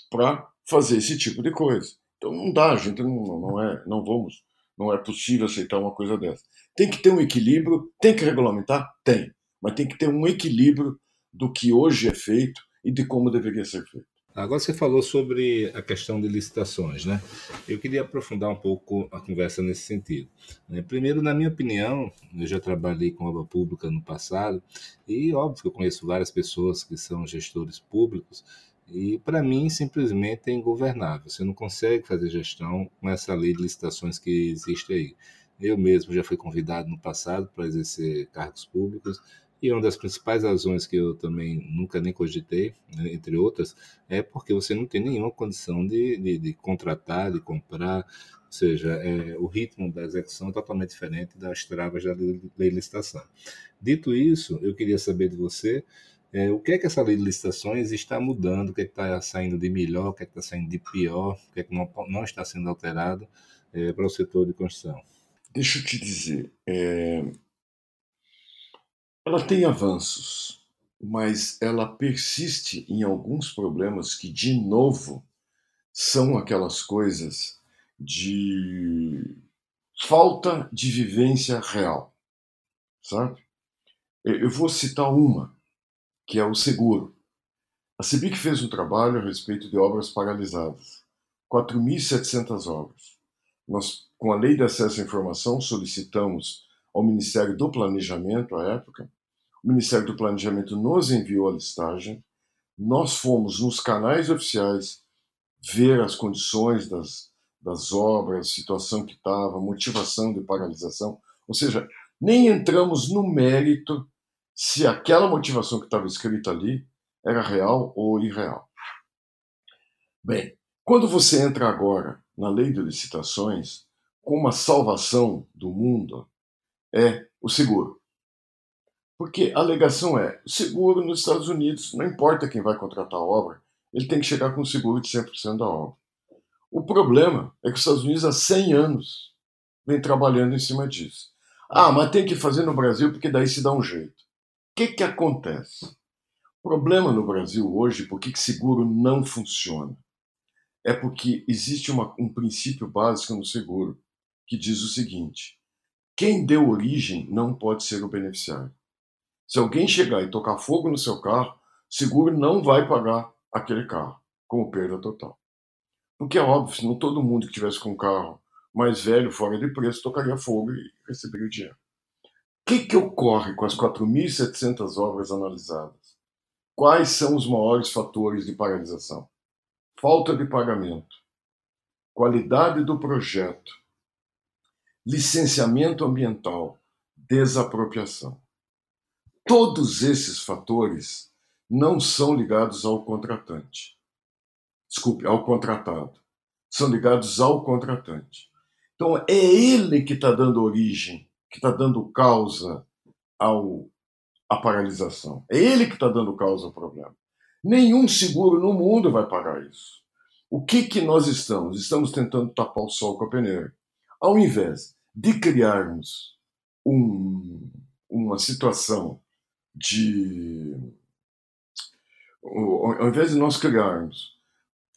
para fazer esse tipo de coisa. Então não dá, a gente não, não é, não vamos, não é possível aceitar uma coisa dessa. Tem que ter um equilíbrio, tem que regulamentar, tem, mas tem que ter um equilíbrio do que hoje é feito e de como deveria ser feito. Agora você falou sobre a questão de licitações, né? Eu queria aprofundar um pouco a conversa nesse sentido. Né? Primeiro, na minha opinião, eu já trabalhei com obra pública no passado e óbvio que eu conheço várias pessoas que são gestores públicos e para mim simplesmente é ingovernável. Você não consegue fazer gestão com essa lei de licitações que existe aí. Eu mesmo já fui convidado no passado para exercer cargos públicos e uma das principais razões que eu também nunca nem cogitei, né, entre outras, é porque você não tem nenhuma condição de, de, de contratar, de comprar, ou seja, é, o ritmo da execução é totalmente diferente das travas da lei de licitação. Dito isso, eu queria saber de você é, o que é que essa lei de licitações está mudando, o que é está saindo de melhor, o que é está saindo de pior, o que é que não, não está sendo alterado é, para o setor de construção. Deixa eu te dizer, é, ela tem avanços, mas ela persiste em alguns problemas que, de novo, são aquelas coisas de falta de vivência real, sabe? Eu vou citar uma, que é o seguro. A CEBIC fez um trabalho a respeito de obras paralisadas, 4.700 obras. Nós, com a Lei de Acesso à Informação, solicitamos ao Ministério do Planejamento, à época. O Ministério do Planejamento nos enviou a listagem. Nós fomos nos canais oficiais ver as condições das, das obras, situação que estava, motivação de paralisação. Ou seja, nem entramos no mérito se aquela motivação que estava escrita ali era real ou irreal. Bem, quando você entra agora na lei de licitações, com uma salvação do mundo, é o seguro. Porque a alegação é: o seguro nos Estados Unidos, não importa quem vai contratar a obra, ele tem que chegar com o seguro de 100% da obra. O problema é que os Estados Unidos há 100 anos vem trabalhando em cima disso. Ah, mas tem que fazer no Brasil porque daí se dá um jeito. O que, que acontece? O problema no Brasil hoje, por que seguro não funciona? É porque existe uma, um princípio básico no seguro que diz o seguinte: quem deu origem não pode ser o beneficiário. Se alguém chegar e tocar fogo no seu carro, seguro não vai pagar aquele carro como perda total. Porque é óbvio, não todo mundo que tivesse com um carro mais velho, fora de preço, tocaria fogo e receberia o dinheiro. O que, que ocorre com as 4.700 obras analisadas? Quais são os maiores fatores de paralisação? Falta de pagamento, qualidade do projeto, licenciamento ambiental, desapropriação. Todos esses fatores não são ligados ao contratante. Desculpe, ao contratado. São ligados ao contratante. Então é ele que está dando origem, que está dando causa ao, à paralisação. É ele que está dando causa ao problema. Nenhum seguro no mundo vai parar isso. O que, que nós estamos? Estamos tentando tapar o sol com a peneira. Ao invés de criarmos um, uma situação de. Ao invés de nós criarmos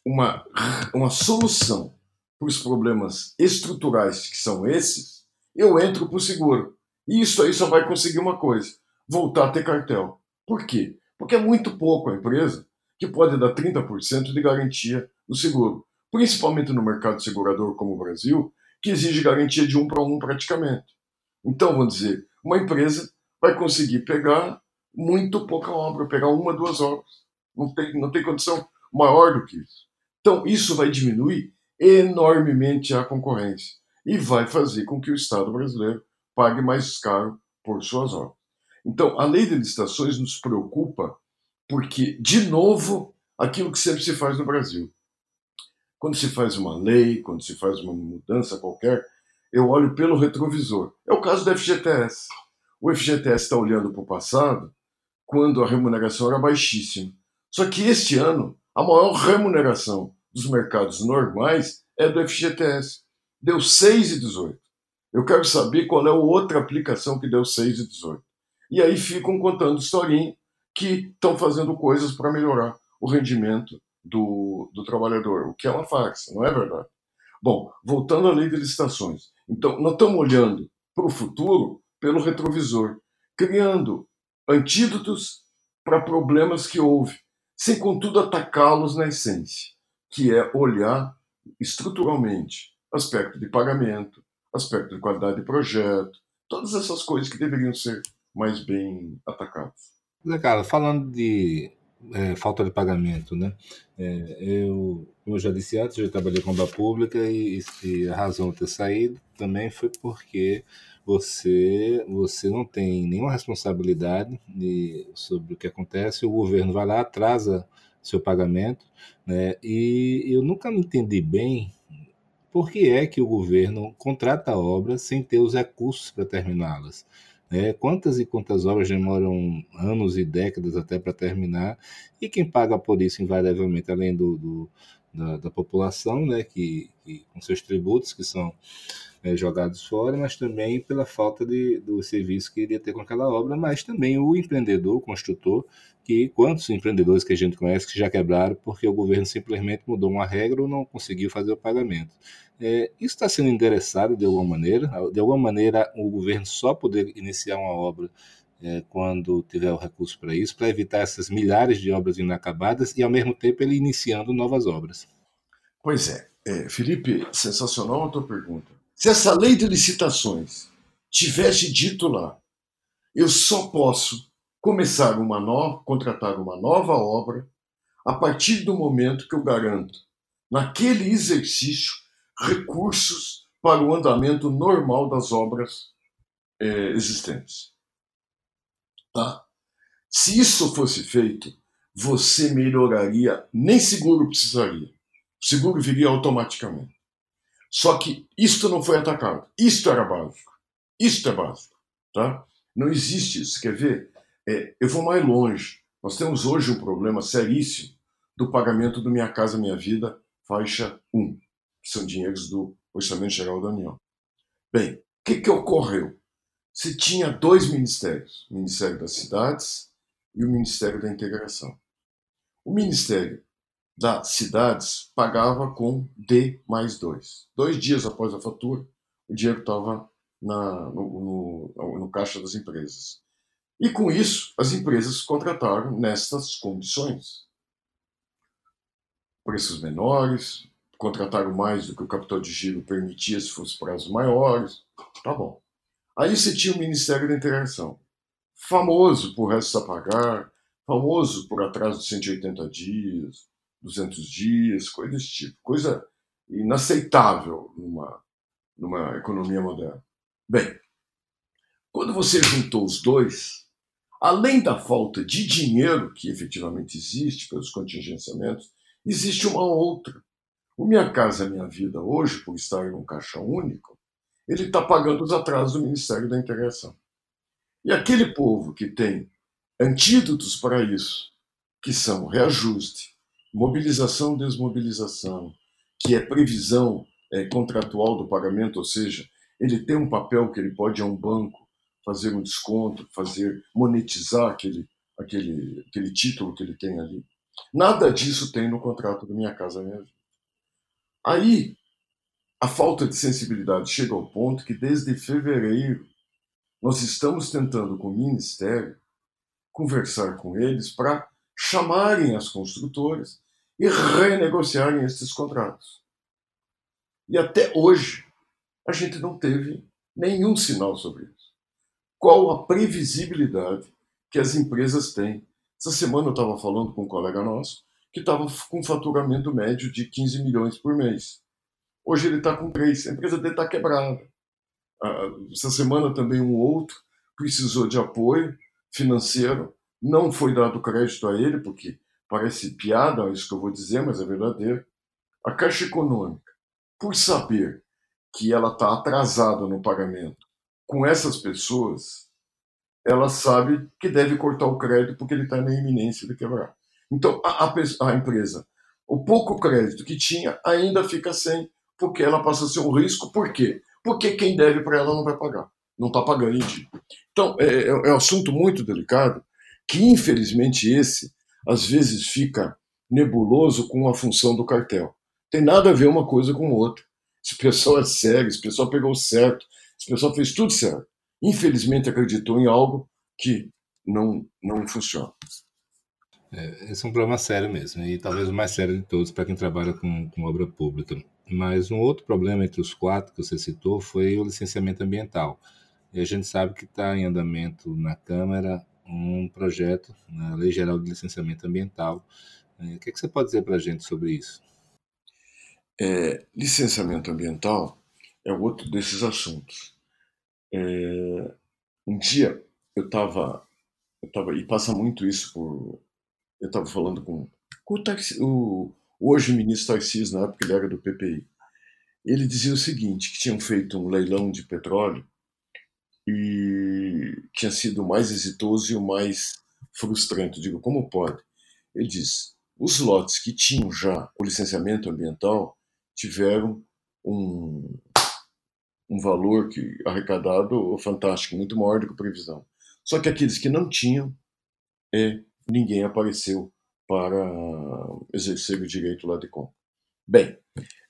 uma, uma solução para os problemas estruturais que são esses, eu entro para o seguro. E isso aí só vai conseguir uma coisa: voltar a ter cartel. Por quê? Porque é muito pouco a empresa que pode dar 30% de garantia no seguro. Principalmente no mercado segurador como o Brasil, que exige garantia de um para um praticamente. Então, vamos dizer, uma empresa vai conseguir pegar muito pouca obra, pegar uma, duas obras. Não tem, não tem condição maior do que isso. Então, isso vai diminuir enormemente a concorrência e vai fazer com que o Estado brasileiro pague mais caro por suas obras. Então, a lei de licitações nos preocupa porque, de novo, aquilo que sempre se faz no Brasil. Quando se faz uma lei, quando se faz uma mudança qualquer, eu olho pelo retrovisor. É o caso do FGTS. O FGTS está olhando para o passado quando a remuneração era baixíssima. Só que este ano, a maior remuneração dos mercados normais é do FGTS. Deu 6,18. Eu quero saber qual é a outra aplicação que deu 6,18. E aí ficam contando historinha que estão fazendo coisas para melhorar o rendimento do, do trabalhador, o que é uma farsa, não é verdade? Bom, voltando à lei de licitações. Então, nós estamos olhando para o futuro pelo retrovisor, criando antídotos para problemas que houve, sem contudo atacá-los na essência, que é olhar estruturalmente aspecto de pagamento, aspecto de qualidade de projeto, todas essas coisas que deveriam ser mais bem atacadas. Zé Carlos, falando de é, falta de pagamento, né? É, eu, eu já disse antes, eu trabalhei com obra pública e, e, a razão de ter saído também foi porque você você não tem nenhuma responsabilidade de, sobre o que acontece, o governo vai lá, atrasa seu pagamento, né? E eu nunca me entendi bem por que é que o governo contrata obras sem ter os recursos para terminá-las. É, quantas e quantas obras demoram anos e décadas até para terminar, e quem paga por isso, invariavelmente, além do, do da, da, população, né, que, que, com seus tributos que são é, jogados fora, mas também pela falta de, do serviço que iria ter com aquela obra, mas também o empreendedor, o construtor, que quantos empreendedores que a gente conhece que já quebraram porque o governo simplesmente mudou uma regra ou não conseguiu fazer o pagamento. É, isso está sendo endereçado de alguma maneira? De alguma maneira, o governo só poder iniciar uma obra é, quando tiver o recurso para isso, para evitar essas milhares de obras inacabadas e, ao mesmo tempo, ele iniciando novas obras. Pois é. é Felipe, sensacional a tua pergunta. Se essa lei de licitações tivesse dito lá, eu só posso começar uma nova, contratar uma nova obra a partir do momento que eu garanto, naquele exercício, recursos para o andamento normal das obras é, existentes. Tá? Se isso fosse feito, você melhoraria, nem seguro precisaria. O seguro viria automaticamente. Só que isto não foi atacado. Isto era básico. Isto é básico. Tá? Não existe isso. Quer ver? É, eu vou mais longe. Nós temos hoje um problema seríssimo do pagamento do Minha Casa Minha Vida, faixa 1 que são dinheiros do Orçamento Geral da União. Bem, o que, que ocorreu? Se tinha dois ministérios, o Ministério das Cidades e o Ministério da Integração. O Ministério das Cidades pagava com D mais dois. Dois dias após a fatura, o dinheiro estava no, no, no caixa das empresas. E com isso, as empresas contrataram nestas condições. Preços menores, contrataram mais do que o capital de giro permitia se fosse prazos maiores. Tá bom. Aí você tinha o Ministério da Integração, famoso por restos a pagar, famoso por atraso de 180 dias, 200 dias, coisa desse tipo. Coisa inaceitável numa, numa economia moderna. Bem, quando você juntou os dois, além da falta de dinheiro que efetivamente existe pelos contingenciamentos, existe uma outra, o Minha Casa Minha Vida, hoje, por estar em um caixa único, ele está pagando os atrasos do Ministério da Integração. E aquele povo que tem antídotos para isso, que são reajuste, mobilização, desmobilização, que é previsão é, contratual do pagamento, ou seja, ele tem um papel que ele pode a um banco fazer um desconto, fazer monetizar aquele, aquele, aquele título que ele tem ali. Nada disso tem no contrato do Minha Casa Minha Vida. Aí, a falta de sensibilidade chega ao ponto que, desde fevereiro, nós estamos tentando com o Ministério conversar com eles para chamarem as construtoras e renegociarem esses contratos. E até hoje, a gente não teve nenhum sinal sobre isso. Qual a previsibilidade que as empresas têm? Essa semana eu estava falando com um colega nosso que estava com faturamento médio de 15 milhões por mês. Hoje ele está com 3, a empresa dele está quebrada. Ah, essa semana também um outro precisou de apoio financeiro, não foi dado crédito a ele, porque parece piada isso que eu vou dizer, mas é verdadeiro. A Caixa Econômica, por saber que ela está atrasada no pagamento com essas pessoas, ela sabe que deve cortar o crédito porque ele está na iminência de quebrar. Então, a, a, a, empresa, o pouco crédito que tinha, ainda fica sem, porque ela passa a ser um risco. Por quê? Porque quem deve para ela não vai pagar, não está pagando em dia. Então, é, é, é um assunto muito delicado, que infelizmente esse, às vezes, fica nebuloso com a função do cartel. Tem nada a ver uma coisa com outra. Esse pessoal é sério, esse pessoal pegou certo, esse pessoal fez tudo certo. Infelizmente acreditou em algo que não, não funciona. É, esse é um problema sério mesmo, e talvez o mais sério de todos para quem trabalha com, com obra pública. Mas um outro problema entre os quatro que você citou foi o licenciamento ambiental. E a gente sabe que está em andamento na Câmara um projeto na Lei Geral de Licenciamento Ambiental. É, o que, é que você pode dizer para a gente sobre isso? É, licenciamento ambiental é outro desses assuntos. É, um dia eu estava, eu tava, e passa muito isso por, eu estava falando com, com o, taxi, o, hoje ministro Tarcísio, na época ele era do PPI. Ele dizia o seguinte, que tinham feito um leilão de petróleo e tinha sido o mais exitoso e o mais frustrante. Eu digo, como pode? Ele diz, os lotes que tinham já o licenciamento ambiental tiveram um, um valor que arrecadado fantástico, muito maior do que a previsão. Só que aqueles que não tinham, é, ninguém apareceu para exercer o direito lá de compra. Bem,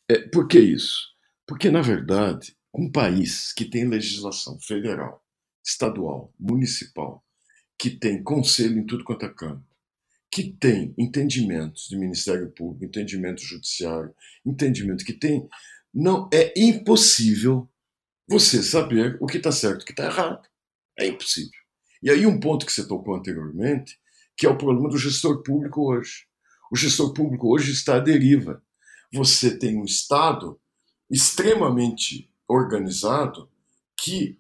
é, por que isso? Porque, na verdade, um país que tem legislação federal, estadual, municipal, que tem conselho em tudo quanto é canto, que tem entendimentos de Ministério Público, entendimento judiciário, entendimento que tem, não é impossível você saber o que está certo e o que está errado. É impossível. E aí um ponto que você tocou anteriormente, que é o problema do gestor público hoje. O gestor público hoje está à deriva. Você tem um Estado extremamente organizado que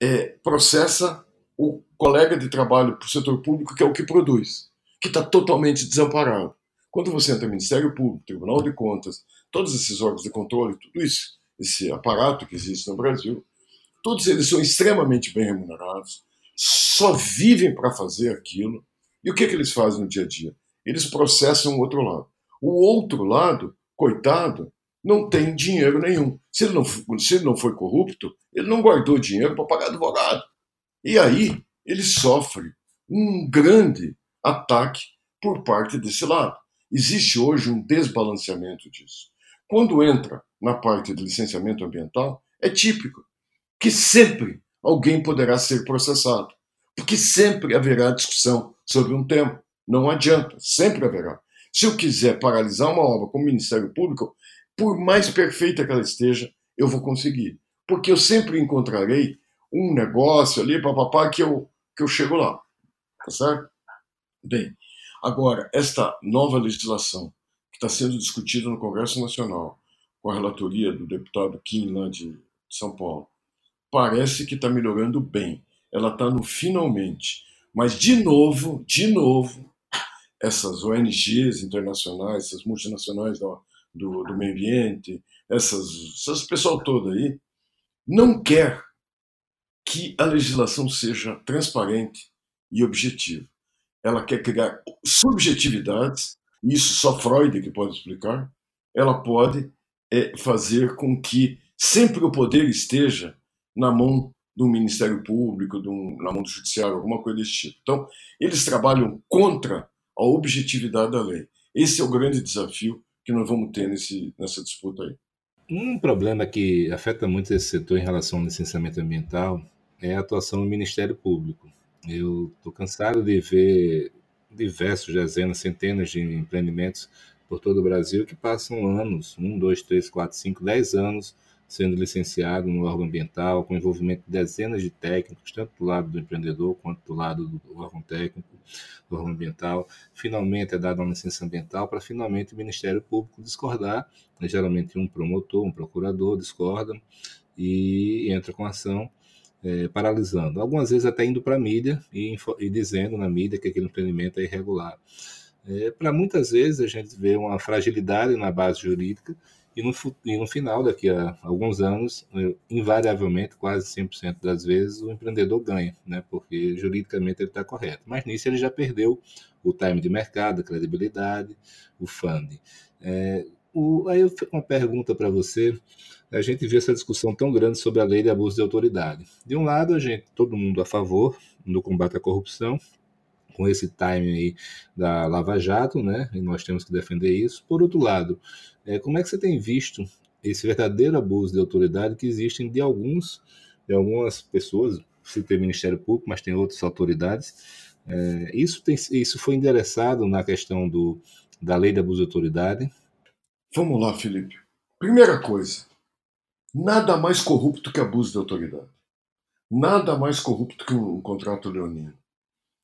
é, processa o colega de trabalho para o setor público, que é o que produz, que está totalmente desamparado. Quando você entra no Ministério Público, Tribunal de Contas, todos esses órgãos de controle, tudo isso, esse aparato que existe no Brasil, todos eles são extremamente bem remunerados, só vivem para fazer aquilo. E o que, que eles fazem no dia a dia? Eles processam o outro lado. O outro lado, coitado, não tem dinheiro nenhum. Se ele não, se ele não foi corrupto, ele não guardou dinheiro para pagar advogado. E aí ele sofre um grande ataque por parte desse lado. Existe hoje um desbalanceamento disso. Quando entra na parte de licenciamento ambiental, é típico que sempre alguém poderá ser processado, porque sempre haverá discussão sobre um tema. Não adianta, sempre haverá. Se eu quiser paralisar uma obra como Ministério Público, por mais perfeita que ela esteja, eu vou conseguir. Porque eu sempre encontrarei um negócio ali, papapá, que eu, que eu chego lá. Tá certo? Bem, agora, esta nova legislação que está sendo discutida no Congresso Nacional, com a relatoria do deputado Kim, lá de São Paulo, parece que está melhorando bem. Ela está no finalmente. Mas, de novo, de novo, essas ONGs internacionais, essas multinacionais da do, do meio ambiente, essas, essas pessoal todo aí, não quer que a legislação seja transparente e objetiva. Ela quer criar subjetividades, isso só Freud que pode explicar. Ela pode é, fazer com que sempre o poder esteja na mão do Ministério Público, na mão do Judiciário, alguma coisa desse tipo. Então, eles trabalham contra a objetividade da lei. Esse é o grande desafio que nós vamos ter nesse, nessa disputa aí. Um problema que afeta muito esse setor em relação ao licenciamento ambiental é a atuação do Ministério Público. Eu estou cansado de ver diversos, dezenas, centenas de empreendimentos por todo o Brasil que passam anos, um, dois, três, quatro, cinco, dez anos sendo licenciado no órgão ambiental, com envolvimento de dezenas de técnicos, tanto do lado do empreendedor quanto do lado do órgão técnico, do órgão ambiental. Finalmente é dada uma licença ambiental para finalmente o Ministério Público discordar. Né, geralmente um promotor, um procurador discorda e entra com ação é, paralisando. Algumas vezes até indo para a mídia e, e, dizendo na mídia que aquele empreendimento é irregular. É, para muitas vezes a gente vê uma fragilidade na base jurídica e no, e no final, daqui a alguns anos, eh, invariavelmente, quase 100% das vezes, o empreendedor ganha, né? porque juridicamente ele está correto. Mas nisso ele já perdeu o time de mercado, a credibilidade, o funding. É, o, aí eu uma pergunta para você. A gente viu essa discussão tão grande sobre a lei de abuso de autoridade. De um lado, a gente, todo mundo a favor do combate à corrupção, com esse time aí da Lava Jato, né? E nós temos que defender isso. Por outro lado, é, como é que você tem visto esse verdadeiro abuso de autoridade que existem de alguns, de algumas pessoas, se tem Ministério Público, mas tem outras autoridades, É, isso, tem, isso foi endereçado na questão do, da lei de abuso de autoridade? Vamos lá, Felipe. Primeira coisa, nada mais corrupto que abuso de autoridade. Nada mais corrupto que um, um contrato leonino.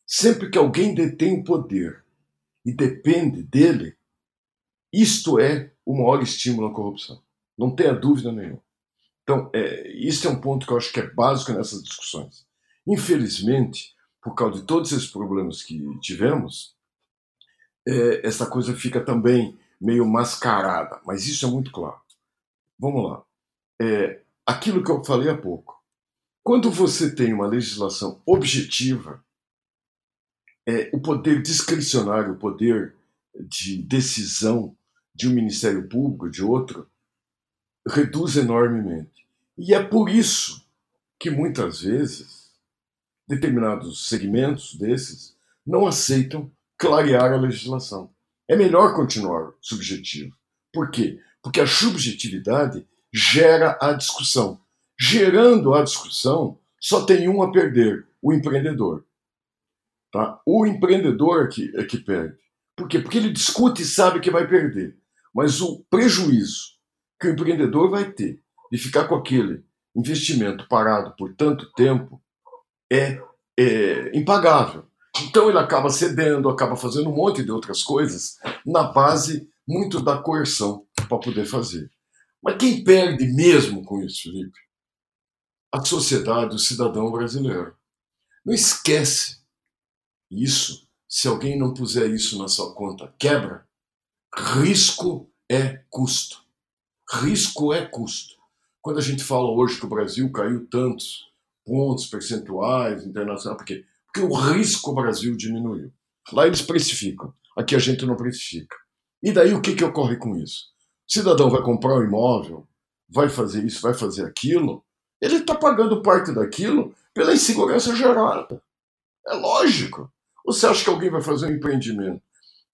Sempre que alguém detém o poder e depende dele, isto é o maior estímulo à corrupção. Não tenha dúvida nenhuma. Então, é, isso é um ponto que eu acho que é básico nessas discussões. Infelizmente, por causa de todos esses problemas que tivemos, é, essa coisa fica também meio mascarada, mas isso é muito claro. Vamos lá. É, aquilo que eu falei há pouco. Quando você tem uma legislação objetiva, é, o poder discricionário, o poder de decisão de um Ministério Público, de outro, reduz enormemente. E é por isso que muitas vezes determinados segmentos desses não aceitam clarear a legislação. É melhor continuar subjetivo. Por quê? Porque a subjetividade gera a discussão. Gerando a discussão, só tem um a perder: o empreendedor. Tá? O empreendedor é que, é que perde. Por quê? Porque ele discute e sabe que vai perder. Mas o prejuízo que o empreendedor vai ter de ficar com aquele investimento parado por tanto tempo é, é impagável. Então ele acaba cedendo, acaba fazendo um monte de outras coisas na base muito da coerção para poder fazer. Mas quem perde mesmo com isso, Felipe? A sociedade, o cidadão brasileiro. Não esquece isso. Se alguém não puser isso na sua conta, quebra. Risco é custo. Risco é custo. Quando a gente fala hoje que o Brasil caiu tantos pontos percentuais internacionais, por quê? Porque o risco Brasil diminuiu. Lá eles precificam, aqui a gente não precifica. E daí o que, que ocorre com isso? O cidadão vai comprar um imóvel, vai fazer isso, vai fazer aquilo, ele está pagando parte daquilo pela insegurança gerada. É lógico. Você acha que alguém vai fazer um empreendimento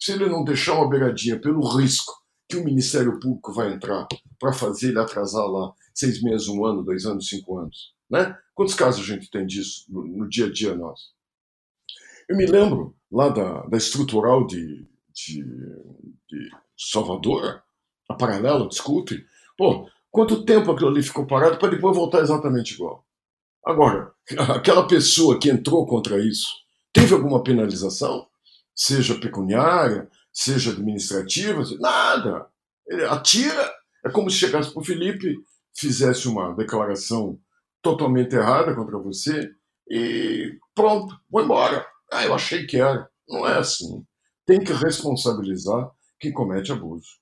se ele não deixar uma beiradinha pelo risco que o Ministério Público vai entrar para fazer ele atrasar lá seis meses, um ano, dois anos, cinco anos? Né? Quantos casos a gente tem disso no, no dia a dia nosso? Eu me lembro lá da, da estrutural de, de, de Salvador, a paralela, desculpe. Pô, quanto tempo aquilo ali ficou parado para depois voltar exatamente igual? Agora, *laughs* aquela pessoa que entrou contra isso, teve alguma penalização? Seja pecuniária, seja administrativa? Nada. Ele atira. É como se chegasse para o Felipe, fizesse uma declaração totalmente errada contra você e pronto, vou embora. Ah, eu achei que era. Não é assim. Tem que responsabilizar quem comete abuso.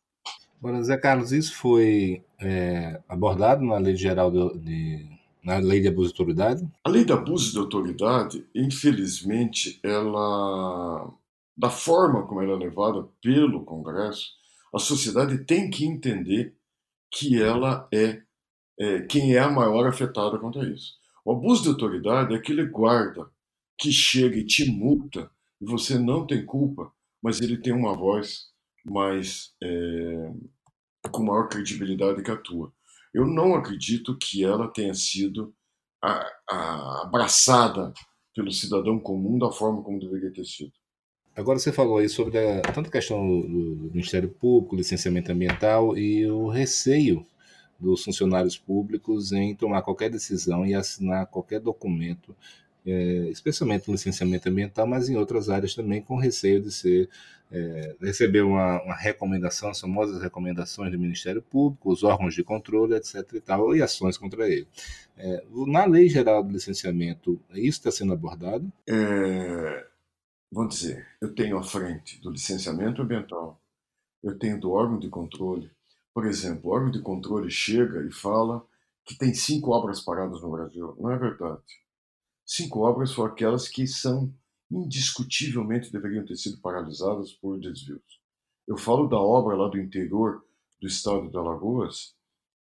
Bom, Zé Carlos, isso foi é, abordado na Lei Geral de, de, na Lei de Abuso de Autoridade? A Lei de Abuso de Autoridade, infelizmente, ela, da forma como ela é levada pelo Congresso, a sociedade tem que entender que ela é, é quem é a maior afetada contra isso. O abuso de autoridade é aquele guarda que chega e te multa e você não tem culpa, mas ele tem uma voz mais é, com maior credibilidade que a tua. Eu não acredito que ela tenha sido a, a, abraçada pelo cidadão comum da forma como deveria ter sido. Agora você falou aí sobre a, tanto a questão do, do Ministério Público, licenciamento ambiental e o receio dos funcionários públicos em tomar qualquer decisão e assinar qualquer documento é, especialmente no licenciamento ambiental, mas em outras áreas também, com receio de ser é, receber uma, uma, recomendação, as famosas recomendações do Ministério Público, os órgãos de controle, etc. e tal, e ações contra ele. É, na Lei Geral do Licenciamento, isso está sendo abordado? É, vamos dizer, eu tenho à frente do licenciamento ambiental, eu tenho do órgão de controle. Por exemplo, o órgão de controle chega e fala que tem cinco obras paradas no Brasil. Não é verdade Cinco obras foram aquelas que são indiscutivelmente deveriam ter sido paralisadas por desvios. Eu falo da obra lá do interior do estado de Alagoas,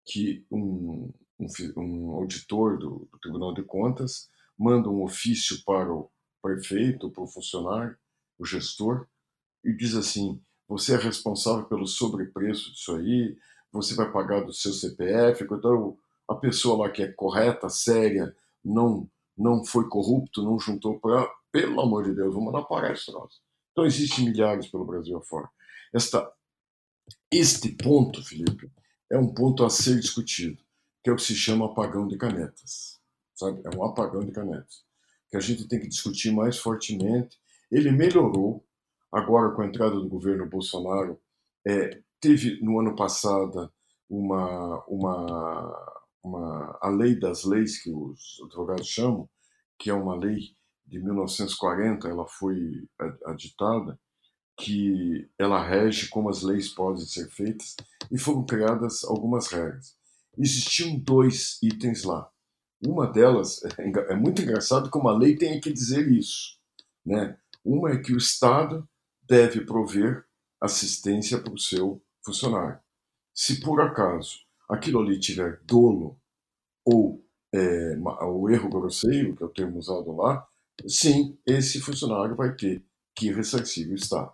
que um, um, um auditor do, do, Tribunal de Contas manda um ofício para o prefeito, para o funcionário, o gestor, e diz assim: você é responsável pelo sobrepreço disso aí, você vai pagar do seu CPF. Então, a pessoa lá que é correta, séria, não não foi corrupto, não juntou para pelo amor de Deus, vamos mandar parar esse troço. Então, existem milhares pelo Brasil afora. Esta, este ponto, Felipe, é um ponto a ser discutido, que é o que se chama apagão de canetas. Sabe? É um apagão de canetas. Que a gente tem que discutir mais fortemente. Ele melhorou, agora com a entrada do governo Bolsonaro, é, teve no ano passado uma, uma, uma, a lei das leis, que os advogados chamam, que é uma lei de 1940, ela foi aditada, que ela rege como as leis podem ser feitas e foram criadas algumas regras. Existiam dois itens lá. Uma delas *laughs* é, é muito engraçado como a lei tem que dizer isso, né? Uma é que o Estado deve prover assistência para o seu funcionário. Se por acaso aquilo ali tiver dolo ou é, erro grosseiro, que é o termo usado lá, sim, esse funcionário vai ter que ressarcir o Estado.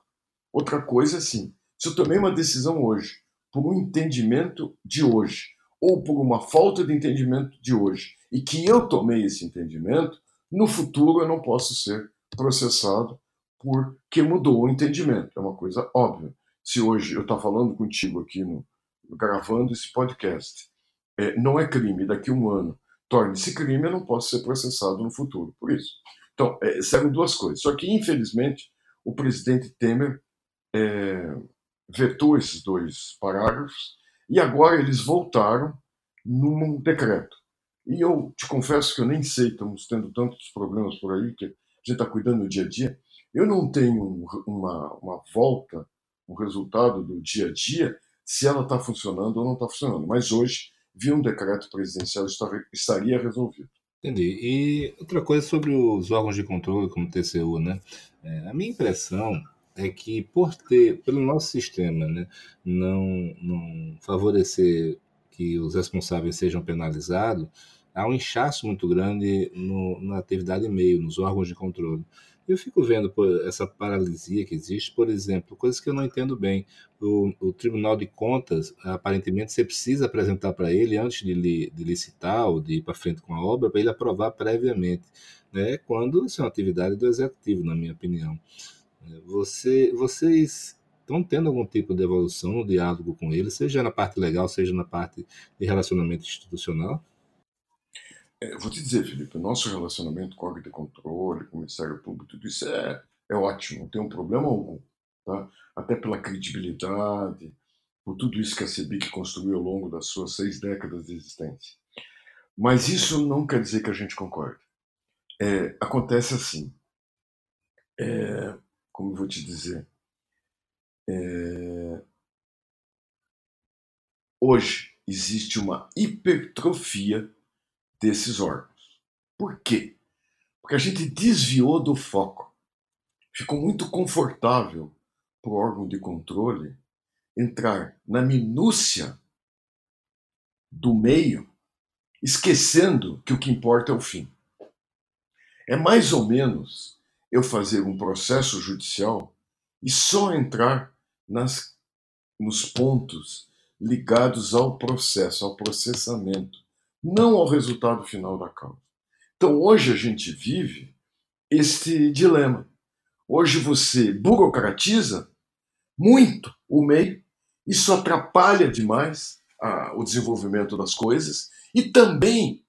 Outra coisa é assim, se eu tomei uma decisão hoje, por um entendimento de hoje, ou por uma falta de entendimento de hoje, e que eu tomei esse entendimento, no futuro eu não posso ser processado porque mudou o entendimento. É uma coisa óbvia. Se hoje eu estou falando contigo aqui, no, gravando esse podcast, é, não é crime, daqui a um ano torne-se crime, eu não posso ser processado no futuro por isso. Então, é, serão duas coisas. Só que, infelizmente, o presidente Temer é, vetou esses dois parágrafos e agora eles voltaram num decreto. E eu te confesso que eu nem sei, estamos tendo tantos problemas por aí que a gente está cuidando do dia a dia. Eu não tenho uma, uma volta, um resultado do dia a dia, se ela está funcionando ou não está funcionando. Mas hoje, via um decreto presidencial, estaria resolvido. Entendi. E outra coisa sobre os órgãos de controle, como o TCU, né? É, a minha impressão é que por ter, pelo nosso sistema, né, não, não favorecer que os responsáveis sejam penalizados, há um inchaço muito grande no, na atividade e-mail, nos órgãos de controle. Eu fico vendo essa paralisia que existe, por exemplo, coisas que eu não entendo bem. O, o Tribunal de Contas, aparentemente, você precisa apresentar para ele antes de, li, de licitar ou de ir para frente com a obra, para ele aprovar previamente, né? quando isso é uma atividade do Executivo, na minha opinião. Você, vocês estão tendo algum tipo de evolução no diálogo com ele, seja na parte legal, seja na parte de relacionamento institucional? É, vou te dizer, Felipe, o nosso relacionamento com órgão de controle, com o Ministério Público, tudo isso é, é ótimo, não tem um problema algum. Tá? Até pela credibilidade, por tudo isso que a CEBIC construiu ao longo das suas seis décadas de existência. Mas isso não quer dizer que a gente concorde. É, acontece assim. É, como eu vou te dizer? É, hoje existe uma hipertrofia desses órgãos. Por quê? Porque a gente desviou do foco. Ficou muito confortável para o órgão de controle entrar na minúcia do meio, esquecendo que o que importa é o fim. É mais ou menos eu fazer um processo judicial e só entrar nas, nos pontos ligados ao processo, ao processamento não ao resultado final da causa. Então hoje a gente vive este dilema. Hoje você burocratiza muito o meio, isso atrapalha demais a, o desenvolvimento das coisas e também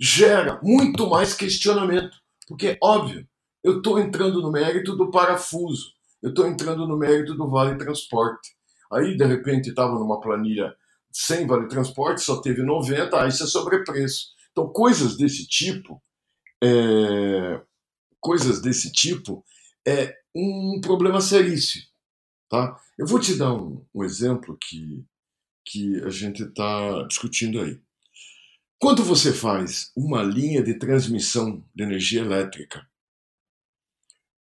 gera muito mais questionamento, porque óbvio, eu estou entrando no mérito do parafuso, eu estou entrando no mérito do vale transporte. Aí de repente estava numa planilha sem vale transporte, só teve 90, aí isso é sobrepreço. Então, coisas desse tipo, é, coisas desse tipo, é um problema seríssimo. Tá? Eu vou te dar um, um exemplo que, que a gente está discutindo aí. Quando você faz uma linha de transmissão de energia elétrica,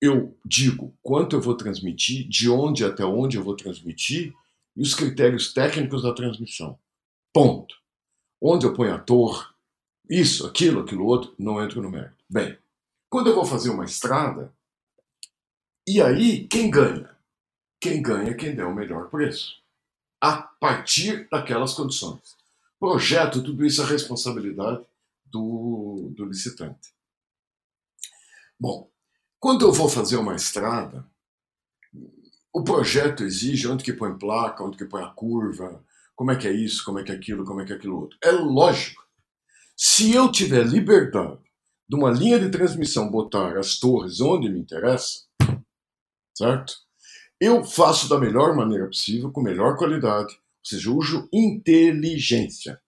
eu digo quanto eu vou transmitir, de onde até onde eu vou transmitir e os critérios técnicos da transmissão. Ponto. Onde eu ponho a torre, isso, aquilo, aquilo outro, não entro no mérito. Bem, quando eu vou fazer uma estrada, e aí quem ganha? Quem ganha é quem der o melhor preço. A partir daquelas condições. Projeto, tudo isso é responsabilidade do, do licitante. Bom, Quando eu vou fazer uma estrada, o projeto exige onde que põe placa, onde que põe a curva, como é que é isso, como é que é aquilo, como é que é aquilo outro. É lógico. Se eu tiver liberdade de uma linha de transmissão botar as torres onde me interessa, certo? Eu faço da melhor maneira possível, com melhor qualidade, ou seja, uso inteligência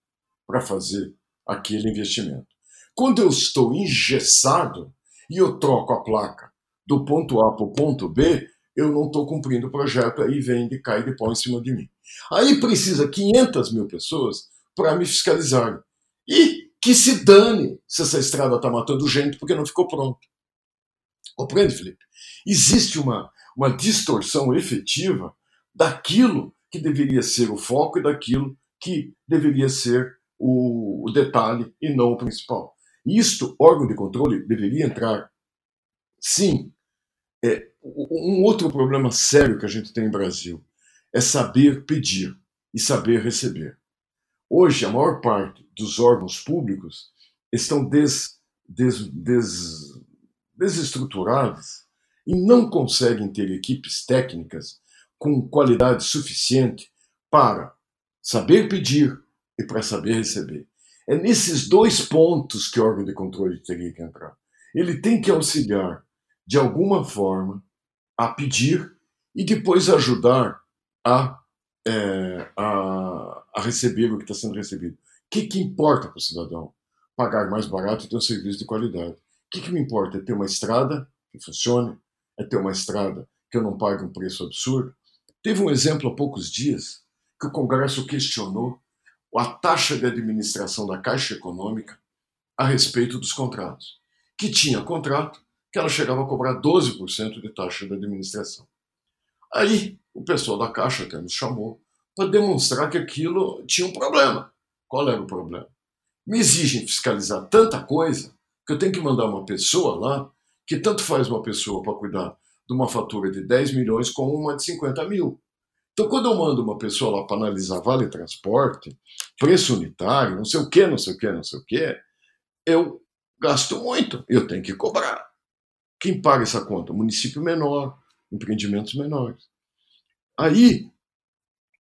para fazer aquele investimento. Quando eu estou engessado e eu troco a placa do ponto A para o ponto B, eu não estou cumprindo o projeto, aí vem de cai de pau em cima de mim. Aí precisa 500 mil pessoas para me fiscalizar. E que se dane se essa estrada está matando gente porque não ficou pronta. Compreende, Felipe? Existe uma, uma distorção efetiva daquilo que deveria ser o foco e daquilo que deveria ser o, o detalhe e não o principal. Isto, órgão de controle, deveria entrar. Sim. É, um outro problema sério que a gente tem no Brasil é saber pedir e saber receber. Hoje, a maior parte dos órgãos públicos estão des, des, des, desestruturados e não conseguem ter equipes técnicas com qualidade suficiente para saber pedir e para saber receber. É nesses dois pontos que o órgão de controle teria que entrar. Ele tem que auxiliar, de alguma forma, a pedir e depois ajudar a, é, a, a, receber o que está sendo recebido. O que, que importa para o cidadão? Pagar mais barato e ter um serviço de qualidade. O que, que me importa? É ter uma estrada que funcione, é ter uma estrada que eu não pague um preço absurdo. Teve um exemplo há poucos dias que o Congresso questionou a taxa de administração da Caixa Econômica a respeito dos contratos, que tinha contrato que ela chegava a cobrar 12% de taxa de administração. Aí o pessoal da Caixa até nos chamou para demonstrar que aquilo tinha um problema. Qual era o problema? Me exigem fiscalizar tanta coisa que eu tenho que mandar uma pessoa lá, que tanto faz uma pessoa para cuidar de uma fatura de 10 milhões como uma de 50 mil. Então, quando eu mando uma pessoa lá para analisar vale transporte, preço unitário, não sei o que, não sei o que, não sei o que, eu gasto muito, eu tenho que cobrar. Quem paga essa conta? Município menor, empreendimentos menores. Aí, o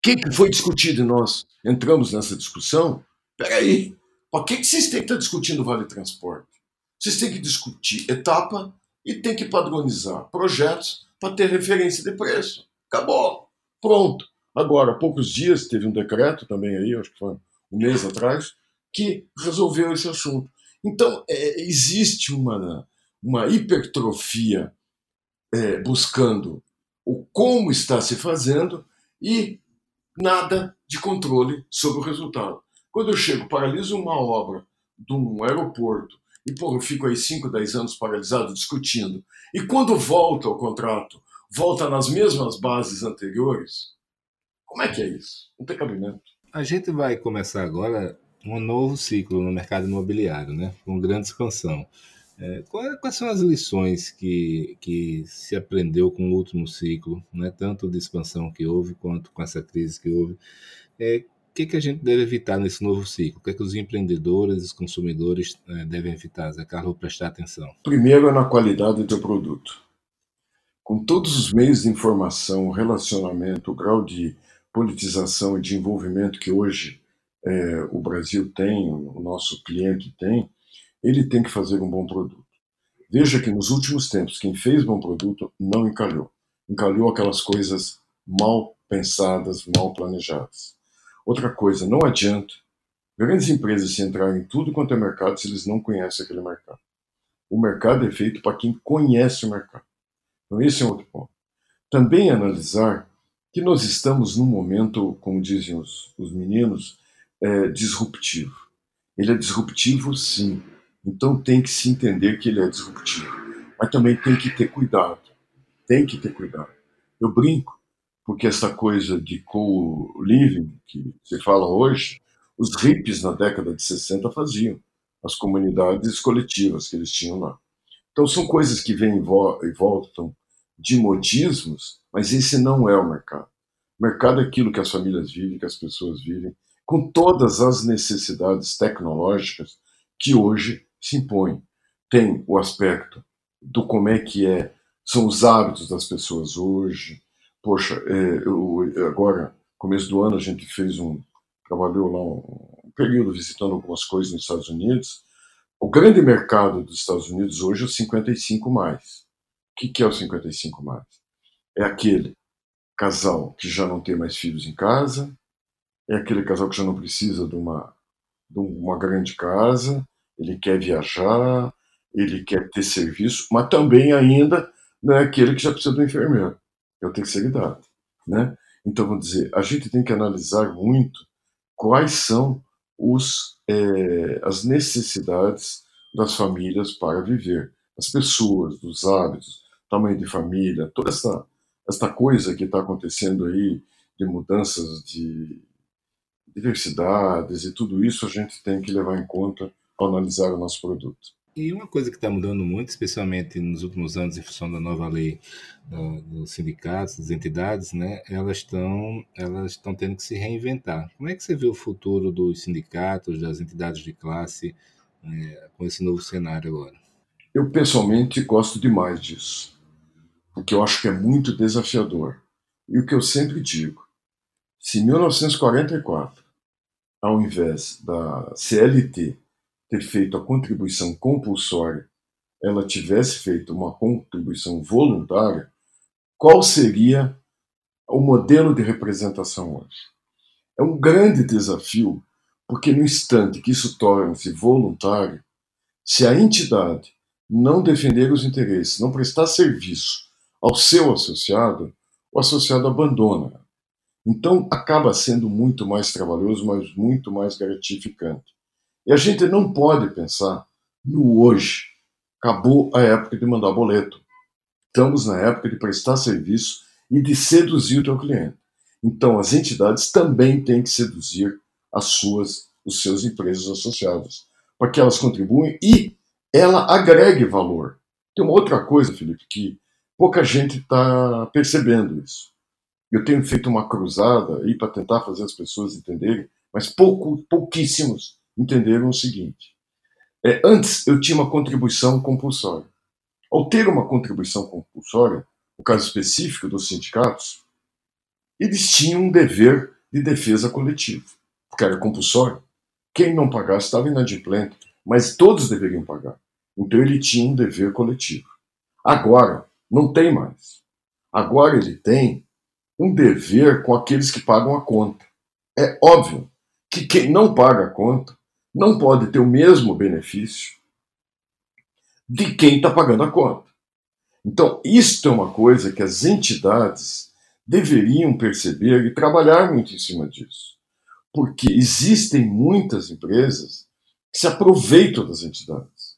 que, que foi discutido e nós entramos nessa discussão? Peraí, para que, que vocês têm que estar discutindo vale transporte? Vocês têm que discutir etapa e têm que padronizar projetos para ter referência de preço. Acabou. Pronto. Agora, há poucos dias, teve um decreto também aí, acho que foi um mês atrás, que resolveu esse assunto. Então, é, existe uma, uma hipertrofia é, buscando o como está se fazendo e nada de controle sobre o resultado. Quando eu chego, paraliso uma obra de um aeroporto e pô, eu fico aí 5, 10 anos paralisado discutindo, e quando volta ao contrato, volta nas mesmas bases anteriores? Como é que é isso? Não tem cabimento. A gente vai começar agora um novo ciclo no mercado imobiliário, né? com grande expansão. É, quais são as lições que, que se aprendeu com o último ciclo, né? tanto de expansão que houve quanto com essa crise que houve? É, o que, que a gente deve evitar nesse novo ciclo? O que, é que os empreendedores os consumidores é, devem evitar? Zé Carlos, prestar atenção. Primeiro é na qualidade do produto com todos os meios de informação, relacionamento, o grau de politização e de envolvimento que hoje é, o Brasil tem, o nosso cliente tem, ele tem que fazer um bom produto. Veja que nos últimos tempos, quem fez bom produto não encalhou. Encalhou aquelas coisas mal pensadas, mal planejadas. Outra coisa, não adianta grandes empresas se entrarem em tudo quanto é mercado se eles não conhecem aquele mercado. O mercado é feito para quem conhece o mercado. Então, esse é outro ponto. Também analisar que nós estamos num momento, como dizem os, os meninos, é, disruptivo. Ele é disruptivo, sim. Então tem que se entender que ele é disruptivo. Mas também tem que ter cuidado. Tem que ter cuidado. Eu brinco, porque essa coisa de co-living que se fala hoje, os hippies na década de 60 faziam. As comunidades coletivas que eles tinham lá. Então são coisas que vêm e voltam de modismos, mas esse não é o mercado. O mercado é aquilo que as famílias vivem, que as pessoas vivem, com todas as necessidades tecnológicas que hoje se impõem. Tem o aspecto do como é que é, são os hábitos das pessoas hoje. Poxa, é, eu, agora, começo do ano, a gente fez um, trabalhou lá um, um período visitando algumas coisas nos Estados Unidos. O grande mercado dos Estados Unidos hoje é o 55 mais. O que, que é o 55 mais? É aquele casal que já não tem mais filhos em casa, é aquele casal que já não precisa de uma, de uma grande casa, ele quer viajar, ele quer ter serviço, mas também ainda não é aquele que já precisa do enfermeiro. Eu tenho que ser idade, né? Então, vamos dizer, a gente tem que analisar muito quais são os, é, as necessidades das famílias para viver, as pessoas, dos hábitos, tamanho de família, toda essa, essa coisa que está acontecendo aí de mudanças de diversidades e tudo isso a gente tem que levar em conta ao analisar o nosso produto. E uma coisa que está mudando muito, especialmente nos últimos anos, em função da nova lei uh, dos sindicatos, das entidades, né, elas estão elas estão tendo que se reinventar. Como é que você vê o futuro dos sindicatos, das entidades de classe, né, com esse novo cenário agora? Eu pessoalmente gosto demais disso, porque eu acho que é muito desafiador. E o que eu sempre digo, se em 1944, ao invés da CLT ter feito a contribuição compulsória, ela tivesse feito uma contribuição voluntária, qual seria o modelo de representação hoje? É um grande desafio, porque no instante que isso torna-se voluntário, se a entidade não defender os interesses, não prestar serviço ao seu associado, o associado abandona. Então acaba sendo muito mais trabalhoso, mas muito mais gratificante. E a gente não pode pensar no hoje. Acabou a época de mandar boleto. Estamos na época de prestar serviço e de seduzir o teu cliente. Então, as entidades também têm que seduzir as suas, os seus empresas associadas, para que elas contribuem e ela agregue valor. Tem uma outra coisa, Felipe, que pouca gente está percebendo isso. Eu tenho feito uma cruzada aí para tentar fazer as pessoas entenderem, mas pouco, pouquíssimos entenderam o seguinte: é, antes eu tinha uma contribuição compulsória. Ao ter uma contribuição compulsória, no caso específico dos sindicatos, eles tinham um dever de defesa coletiva, porque era compulsório. Quem não pagasse estava inadimplente, mas todos deveriam pagar. Então ele tinha um dever coletivo. Agora, não tem mais. Agora ele tem um dever com aqueles que pagam a conta. É óbvio que quem não paga a conta não pode ter o mesmo benefício de quem está pagando a conta. Então, isto é uma coisa que as entidades deveriam perceber e trabalhar muito em cima disso. Porque existem muitas empresas que se aproveitam das entidades.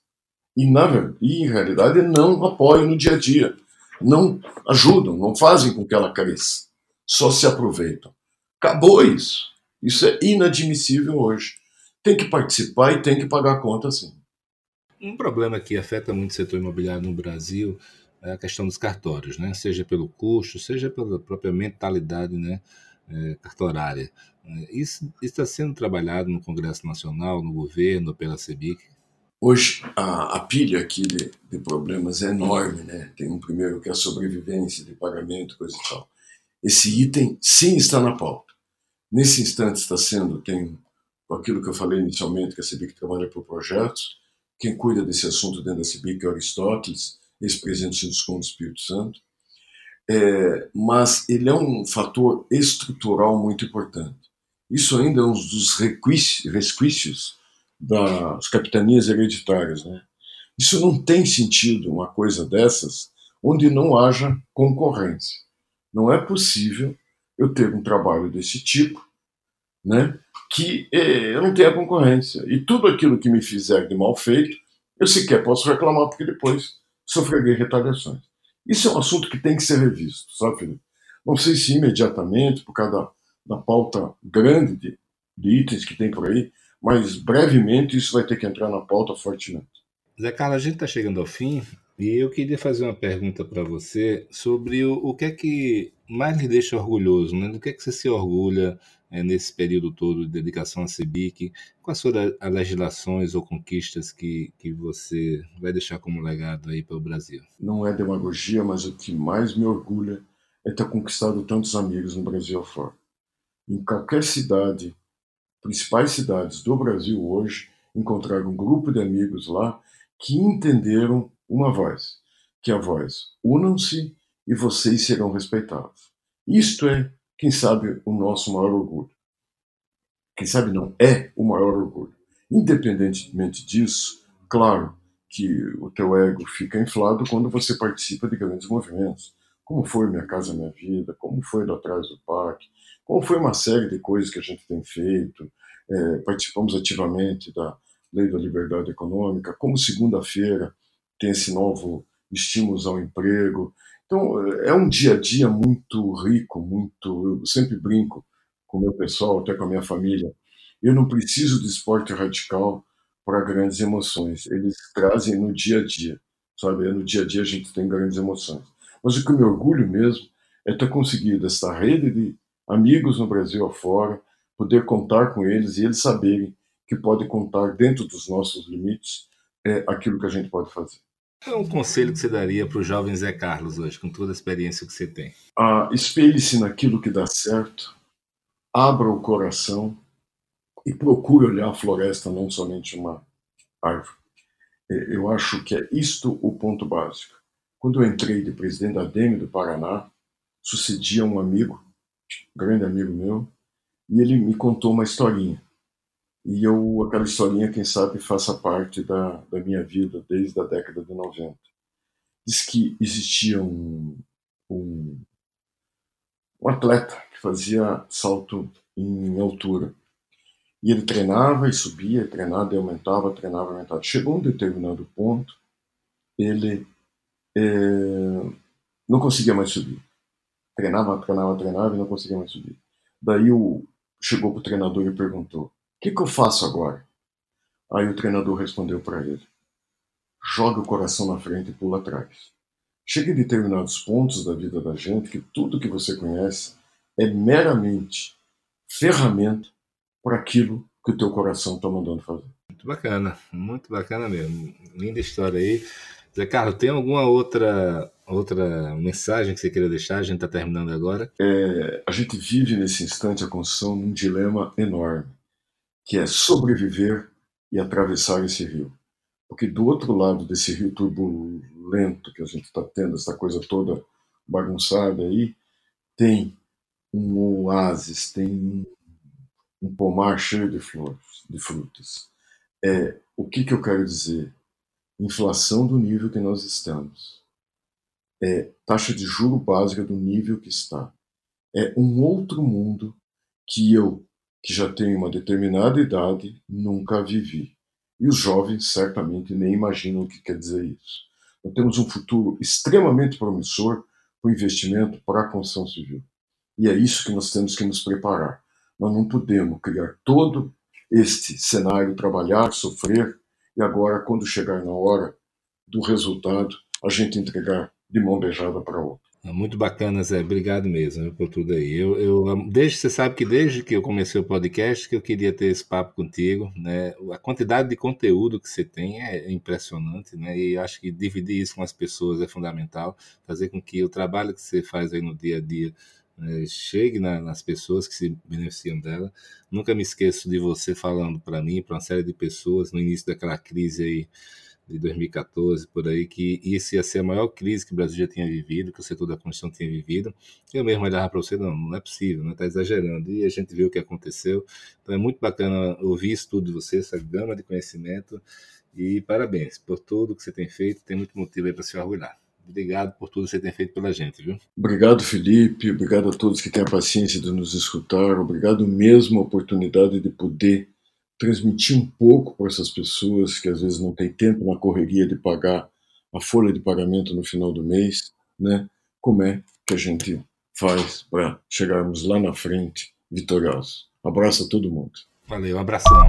E, na, e em realidade, não apoiam no dia a dia. Não ajudam, não fazem com que ela cresça. Só se aproveitam. Acabou isso. Isso é inadmissível hoje tem que participar e tem que pagar a conta sim. Um problema que afeta muito o setor imobiliário no Brasil é a questão dos cartórios, né? seja pelo custo, seja pela própria mentalidade né? É, cartorária. Isso está sendo trabalhado no Congresso Nacional, no governo, pela CEBIC? Hoje, a, a pilha aqui de, de, problemas é enorme. Né? Tem um primeiro que é a sobrevivência de pagamento, coisa e tal. Esse item, sim, está na pauta. Nesse instante está sendo, tem com aquilo que eu falei inicialmente, que a CIBIC trabalha por projetos. Quem cuida desse assunto dentro da CIBIC é Aristóteles, ex-presidente do Sinduscom do Espírito Santo. É, mas ele é um fator estrutural muito importante. Isso ainda é um dos resquícios das capitanias hereditárias. Né? Isso não tem sentido, uma coisa dessas, onde não haja concorrência. Não é possível eu ter um trabalho desse tipo, né, que eh, eu não tenha concorrência. E tudo aquilo que me fizer de mal feito, eu sequer posso reclamar, porque depois sofrerei retaliações. Isso é um assunto que tem que ser revisto, sabe, Felipe? Não sei se imediatamente, por causa da, da pauta grande de, de itens que tem por aí, mas brevemente isso vai ter que entrar na pauta fortemente. Zé Carlos, a gente está chegando ao fim. E eu queria fazer uma pergunta para você sobre o, o que é que mais lhe deixa orgulhoso, né? Do que é que você se orgulha é, nesse período todo de dedicação à CEBIC? Quais foram as legislações ou conquistas que, que você vai deixar como legado aí para o Brasil? Não é demagogia, mas o que mais me orgulha é ter conquistado tantos amigos no Brasil afora. Em qualquer cidade, principais cidades do Brasil hoje, encontrar um grupo de amigos lá que entenderam uma voz, que é a voz unam-se e vocês serão respeitados. Isto é, quem sabe, o nosso maior orgulho. Quem sabe não é o maior orgulho. Independentemente disso, claro que o teu ego fica inflado quando você participa de grandes movimentos, como foi Minha Casa Minha Vida, como foi do Atrás do Parque, como foi uma série de coisas que a gente tem feito, é, participamos ativamente da Lei da Liberdade Econômica, como segunda-feira tem esse novo estímulo ao emprego. Então, é um dia a dia muito rico, muito. Eu sempre brinco com o meu pessoal, até com a minha família. Eu não preciso de esporte radical para grandes emoções. Eles trazem no dia a dia, sabe? É no dia a dia a gente tem grandes emoções. Mas o que me orgulho mesmo é ter conseguido essa rede de amigos no Brasil afora, poder contar com eles e eles saberem que pode contar dentro dos nossos limites é aquilo que a gente pode fazer. É um conselho que você daria para o jovem Zé Carlos hoje, com toda a experiência que você tem? Ah, Espelhe-se naquilo que dá certo, abra o coração e procure olhar a floresta, não somente uma árvore. É, eu acho que é isto o ponto básico. Quando eu entrei de presidente da DEME do Paraná, sucedia um amigo, grande amigo meu, e ele me contou uma historinha. E eu, aquela historinha, quem sabe, faça parte da, da minha vida desde a década de 90. Diz que existia um, um, um atleta que fazia salto em altura. E ele treinava e subia, treinava e aumentava, treinava e aumentava. Chegou um determinado ponto, ele é, não conseguia mais subir. Treinava, treinava, treinava e não conseguia mais subir. Daí o, chegou para o treinador e perguntou: que, que eu faço agora? Aí o treinador respondeu para ele: joga o coração na frente e pula atrás. Chega em determinados pontos da vida da gente que tudo que você conhece é meramente ferramenta para aquilo que o teu coração está mandando fazer. Muito bacana, muito bacana mesmo. Linda história aí. Zé Carlos, tem alguma outra outra mensagem que você queira deixar? A gente está terminando agora. É, a gente vive nesse instante a construção num dilema enorme que é sobreviver e atravessar esse rio. Porque do outro lado desse rio turbulento que a gente está tendo, essa coisa toda bagunçada aí, tem um oásis, tem um pomar cheio de flores, de frutas. É, o que, que eu quero dizer? Inflação do nível que nós estamos. É taxa de juro básica do nível que está. É um outro mundo que eu que já tenho uma determinada idade, nunca vivi. E os jovens certamente nem imaginam o que quer dizer isso. Nós temos um futuro extremamente promissor o investimento para a construção civil. E é isso que nós temos que nos preparar. Nós não podemos criar todo este cenário, trabalhar, sofrer, e agora, quando chegar na hora do resultado, a gente entregar de mão beijada para outra. Muito bacana, Zé. Obrigado mesmo por tudo aí. Eu, eu, desde, você sabe que desde que eu comecei o podcast que eu queria ter esse papo contigo, né? A quantidade de conteúdo que você tem é impressionante, né? E acho que dividir isso com as pessoas é fundamental, fazer com que o trabalho que você faz aí no dia a dia né, chegue na, nas pessoas que se beneficiam dela. Nunca me esqueço de você falando para mim, para uma série de pessoas no início daquela crise aí de 2014, por aí, que isso ia ser a maior crise que o Brasil já tinha vivido, que o setor da construção tinha vivido. Eu mesmo olhava para você, não, não é possível, não está exagerando. E a gente viu o que aconteceu. Então é muito bacana ouvir isso tudo de você, essa gama de conhecimento. E parabéns por tudo que você tem feito, tem muito motivo aí para se orgulhar. Obrigado por tudo que você tem feito pela gente, viu? Obrigado, Felipe. Obrigado a todos que têm a paciência de nos escutar. Obrigado mesmo a oportunidade de poder transmitir um pouco para essas pessoas que às vezes não têm tempo na correria de pagar a folha de pagamento no final do mês, né? Como é que a gente faz para chegarmos lá na frente vitoriosos? Abraço a todo mundo. Valeu, abração.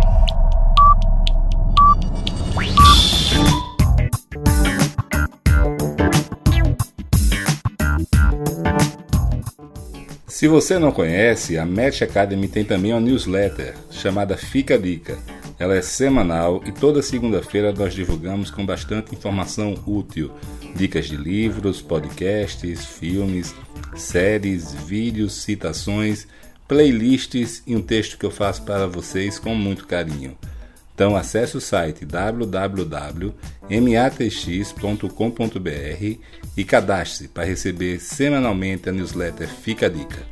Se você não conhece, a Match Academy tem também uma newsletter chamada Fica a Dica. Ela é semanal e toda segunda-feira nós divulgamos com bastante informação útil, dicas de livros, podcasts, filmes, séries, vídeos, citações, playlists e um texto que eu faço para vocês com muito carinho. Então acesse o site www.matx.com.br e cadastre-se para receber semanalmente a newsletter Fica a Dica.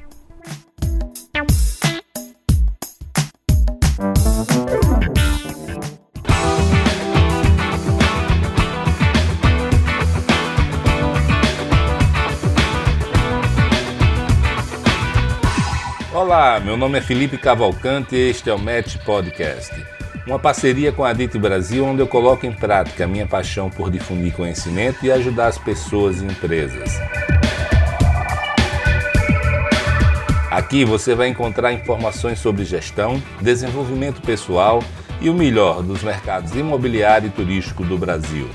Olá, meu nome é Felipe Cavalcante e este é o Match Podcast. Uma parceria com a DIT Brasil, onde eu coloco em prática a minha paixão por difundir conhecimento e ajudar as pessoas e empresas. Aqui você vai encontrar informações sobre gestão, desenvolvimento pessoal e o melhor dos mercados imobiliário e turístico do Brasil.